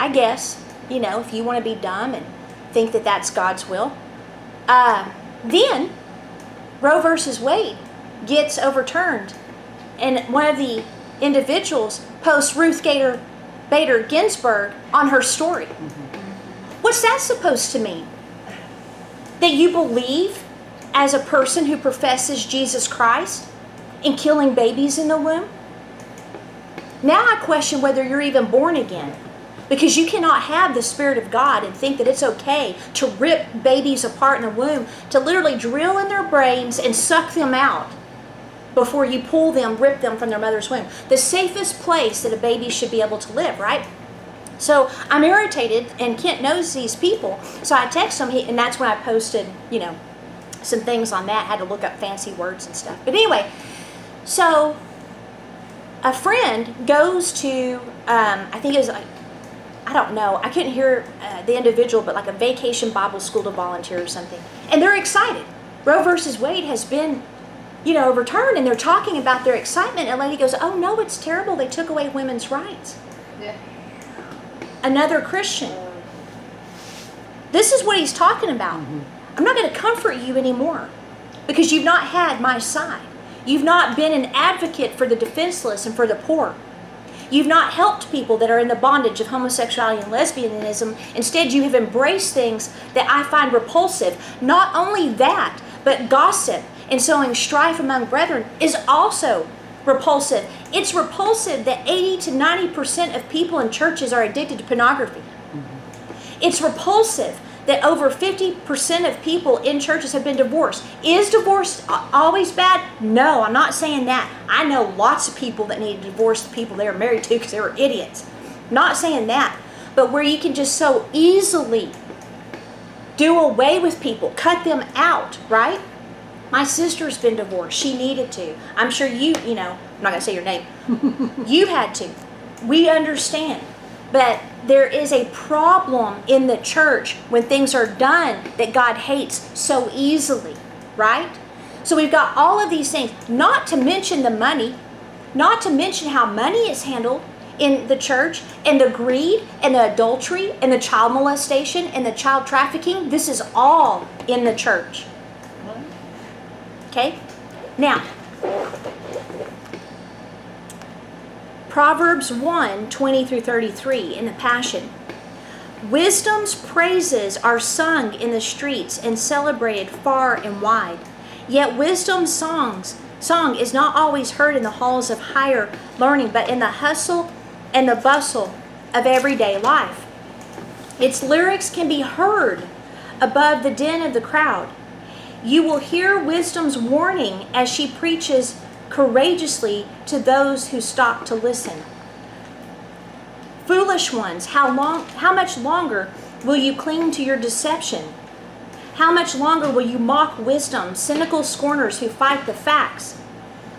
I guess, you know, if you want to be dumb and think that that's God's will. Uh, then Roe versus Wade gets overturned, and one of the individuals posts Ruth Gator Bader Ginsburg on her story. What's that supposed to mean? That you believe as a person who professes Jesus Christ in killing babies in the womb? Now I question whether you're even born again. Because you cannot have the Spirit of God and think that it's okay to rip babies apart in the womb, to literally drill in their brains and suck them out before you pull them, rip them from their mother's womb. The safest place that a baby should be able to live, right? So I'm irritated, and Kent knows these people. So I text him, and that's when I posted, you know, some things on that. Had to look up fancy words and stuff. But anyway, so a friend goes to, um, I think it was like, I don't know, I couldn't hear uh, the individual, but like a vacation Bible school to volunteer or something. And they're excited. Roe versus Wade has been, you know, overturned, and they're talking about their excitement. And a lady goes, Oh no, it's terrible. They took away women's rights. Yeah. Another Christian. This is what he's talking about. I'm not going to comfort you anymore because you've not had my side. You've not been an advocate for the defenseless and for the poor. You've not helped people that are in the bondage of homosexuality and lesbianism. Instead, you have embraced things that I find repulsive. Not only that, but gossip and sowing strife among brethren is also repulsive. It's repulsive that 80 to 90% of people in churches are addicted to pornography. Mm-hmm. It's repulsive that over 50% of people in churches have been divorced. Is divorce always bad? No, I'm not saying that. I know lots of people that need to divorce the people they were married to because they were idiots. Not saying that. But where you can just so easily do away with people, cut them out, right? My sister's been divorced. She needed to. I'm sure you, you know, I'm not going to say your name. you had to. We understand. But there is a problem in the church when things are done that God hates so easily, right? So we've got all of these things, not to mention the money, not to mention how money is handled in the church, and the greed, and the adultery, and the child molestation, and the child trafficking. This is all in the church. Okay? Now, Proverbs 1 20 through 33 in the Passion. Wisdom's praises are sung in the streets and celebrated far and wide. Yet wisdom's songs song is not always heard in the halls of higher learning, but in the hustle and the bustle of everyday life. Its lyrics can be heard above the din of the crowd. You will hear wisdom's warning as she preaches courageously to those who stop to listen. Foolish ones, how long how much longer will you cling to your deception? How much longer will you mock wisdom, cynical scorners who fight the facts?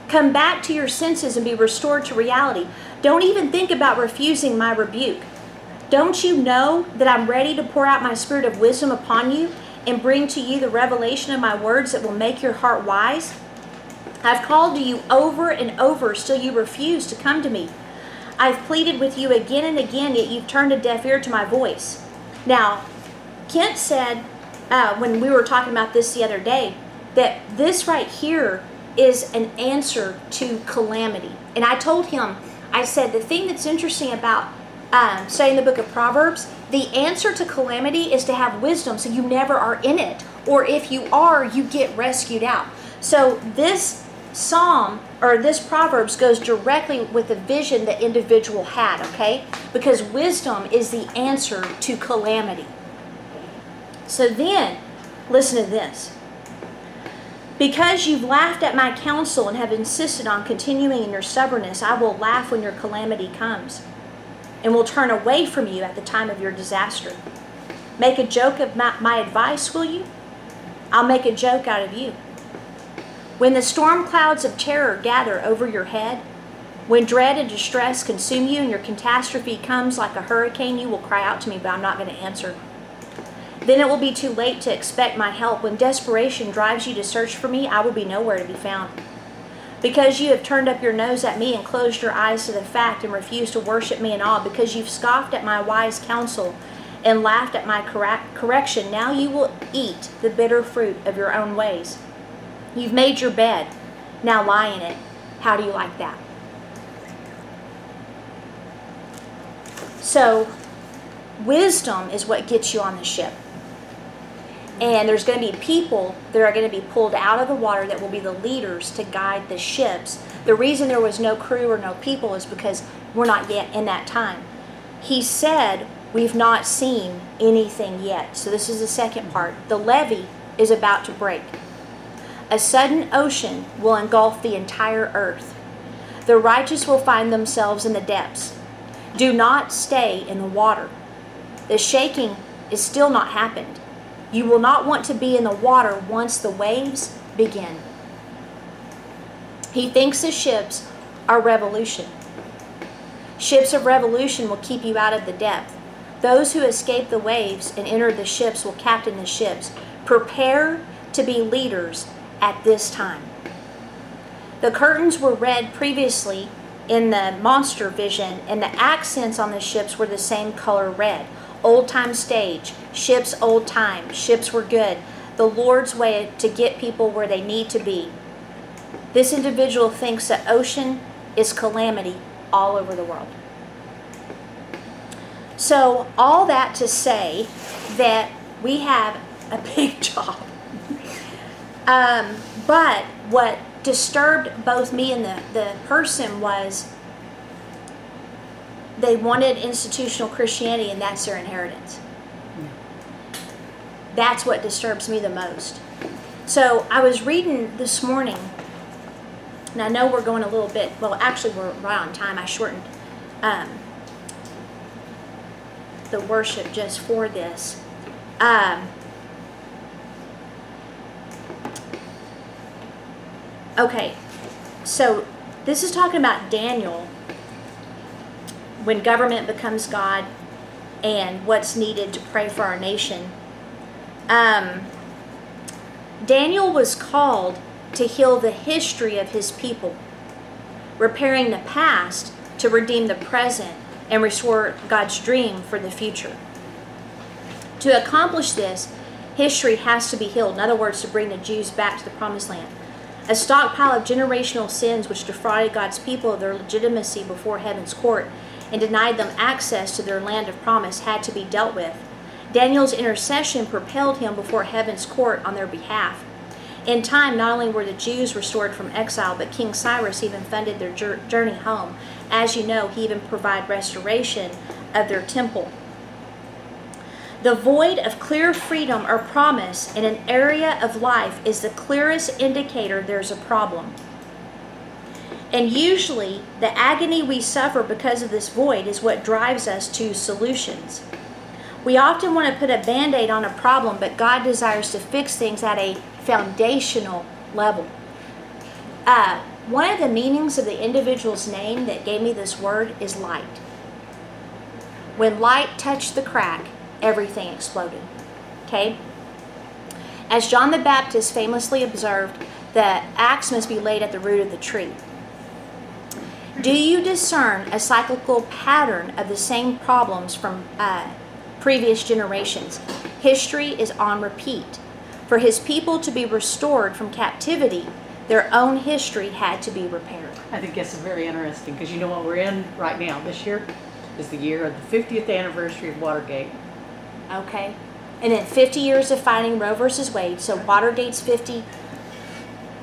Come back to your senses and be restored to reality. Don't even think about refusing my rebuke. Don't you know that I'm ready to pour out my spirit of wisdom upon you and bring to you the revelation of my words that will make your heart wise? I've called to you over and over, still you refuse to come to me. I've pleaded with you again and again, yet you've turned a deaf ear to my voice. Now, Kent said uh, when we were talking about this the other day that this right here is an answer to calamity. And I told him, I said, the thing that's interesting about um, studying the book of Proverbs, the answer to calamity is to have wisdom so you never are in it. Or if you are, you get rescued out. So this psalm or this proverbs goes directly with the vision the individual had okay? Because wisdom is the answer to calamity. So then listen to this. Because you've laughed at my counsel and have insisted on continuing in your stubbornness i will laugh when your calamity comes and will turn away from you at the time of your disaster. Make a joke of my, my advice will you? I'll make a joke out of you when the storm clouds of terror gather over your head, when dread and distress consume you and your catastrophe comes like a hurricane, you will cry out to me, but I'm not going to answer. Then it will be too late to expect my help. When desperation drives you to search for me, I will be nowhere to be found. Because you have turned up your nose at me and closed your eyes to the fact and refused to worship me in awe, because you've scoffed at my wise counsel and laughed at my correction, now you will eat the bitter fruit of your own ways. You've made your bed. Now lie in it. How do you like that? So, wisdom is what gets you on the ship. And there's going to be people that are going to be pulled out of the water that will be the leaders to guide the ships. The reason there was no crew or no people is because we're not yet in that time. He said, We've not seen anything yet. So, this is the second part. The levee is about to break. A sudden ocean will engulf the entire earth. The righteous will find themselves in the depths. Do not stay in the water. The shaking is still not happened. You will not want to be in the water once the waves begin. He thinks the ships are revolution. Ships of revolution will keep you out of the depth. Those who escape the waves and enter the ships will captain the ships. Prepare to be leaders at this time. The curtains were red previously in the monster vision, and the accents on the ships were the same color red. Old time stage, ships old time, ships were good. The Lord's way to get people where they need to be. This individual thinks that ocean is calamity all over the world. So, all that to say that we have a big job. Um, but what disturbed both me and the, the person was they wanted institutional Christianity and that's their inheritance. That's what disturbs me the most. So I was reading this morning, and I know we're going a little bit, well, actually, we're right on time. I shortened um, the worship just for this. Um, Okay, so this is talking about Daniel when government becomes God and what's needed to pray for our nation. Um, Daniel was called to heal the history of his people, repairing the past to redeem the present and restore God's dream for the future. To accomplish this, history has to be healed. In other words, to bring the Jews back to the promised land. A stockpile of generational sins which defrauded God's people of their legitimacy before heaven's court and denied them access to their land of promise had to be dealt with. Daniel's intercession propelled him before heaven's court on their behalf. In time, not only were the Jews restored from exile, but King Cyrus even funded their journey home. As you know, he even provided restoration of their temple. The void of clear freedom or promise in an area of life is the clearest indicator there's a problem. And usually, the agony we suffer because of this void is what drives us to solutions. We often want to put a band aid on a problem, but God desires to fix things at a foundational level. Uh, one of the meanings of the individual's name that gave me this word is light. When light touched the crack, everything exploded. Okay? As John the Baptist famously observed, the axe must be laid at the root of the tree. Do you discern a cyclical pattern of the same problems from uh, previous generations? History is on repeat. For his people to be restored from captivity, their own history had to be repaired. I think this is very interesting because you know what we're in right now. This year is the year of the 50th anniversary of Watergate. Okay? And then 50 years of fighting Roe versus Wade, so Watergate's 50.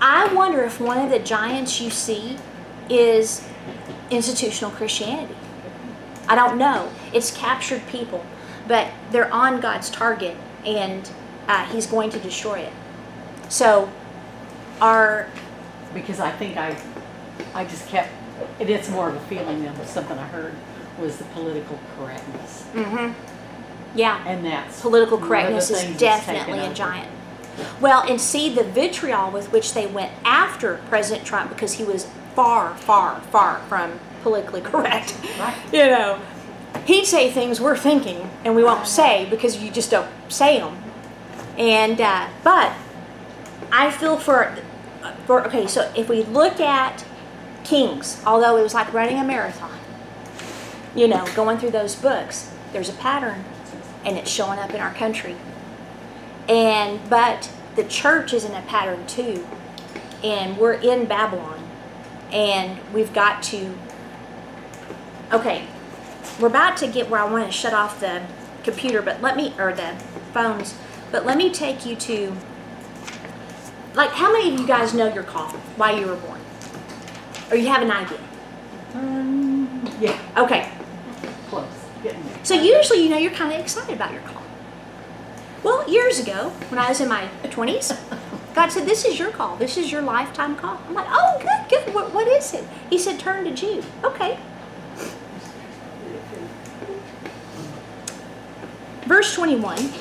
I wonder if one of the giants you see is institutional Christianity. I don't know. It's captured people, but they're on God's target, and uh, He's going to destroy it. So, our because I think I, I just kept, it's more of a feeling than something I heard, was the political correctness. mm-hmm, yeah, And that's. political one of the correctness is definitely a giant. Well, and see the vitriol with which they went after President Trump because he was far, far, far from politically correct. Right. You know, he'd say things we're thinking and we won't say because you just don't say them. And uh, but I feel for for okay. So if we look at Kings, although it was like running a marathon, you know, going through those books, there's a pattern, and it's showing up in our country. And but the church is in a pattern too, and we're in Babylon, and we've got to. Okay, we're about to get where I want to shut off the computer, but let me or the phones, but let me take you to. Like, how many of you guys know your call, why you were born, or you have an idea? Um, yeah, Okay, close, getting there. So usually, you know, you're kind of excited about your call. Well, years ago, when I was in my 20s, God said, This is your call. This is your lifetime call. I'm like, Oh, good, good. What, what is it? He said, Turn to Jude. Okay. Verse 21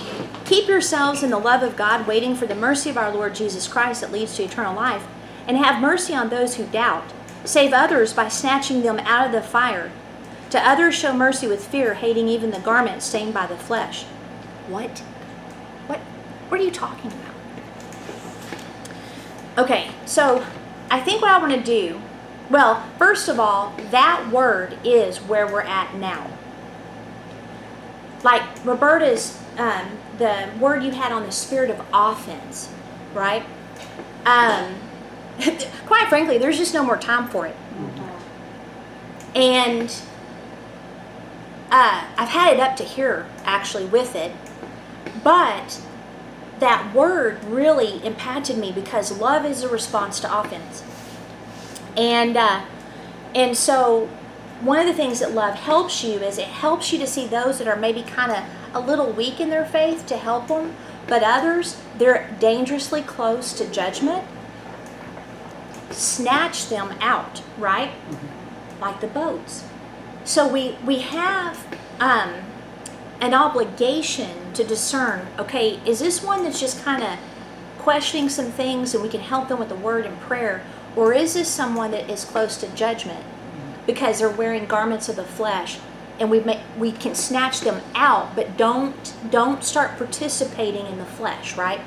Keep yourselves in the love of God, waiting for the mercy of our Lord Jesus Christ that leads to eternal life, and have mercy on those who doubt. Save others by snatching them out of the fire. To others show mercy with fear, hating even the garment stained by the flesh. What? What? What are you talking about? Okay, so I think what I want to do, well, first of all, that word is where we're at now. Like Roberta's, um, the word you had on the spirit of offense, right? Um, quite frankly, there's just no more time for it. And uh, I've had it up to here actually with it, but that word really impacted me because love is a response to offense, and uh, and so one of the things that love helps you is it helps you to see those that are maybe kind of a little weak in their faith to help them, but others they're dangerously close to judgment. Snatch them out, right? Like the boats. So we we have um, an obligation to discern. Okay, is this one that's just kind of questioning some things, and we can help them with the word and prayer, or is this someone that is close to judgment because they're wearing garments of the flesh, and we may, we can snatch them out, but don't don't start participating in the flesh, right?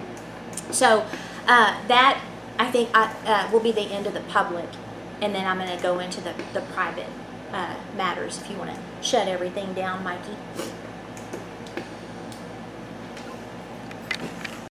So uh, that I think I, uh, will be the end of the public, and then I'm going to go into the the private uh, matters. If you want to shut everything down, Mikey.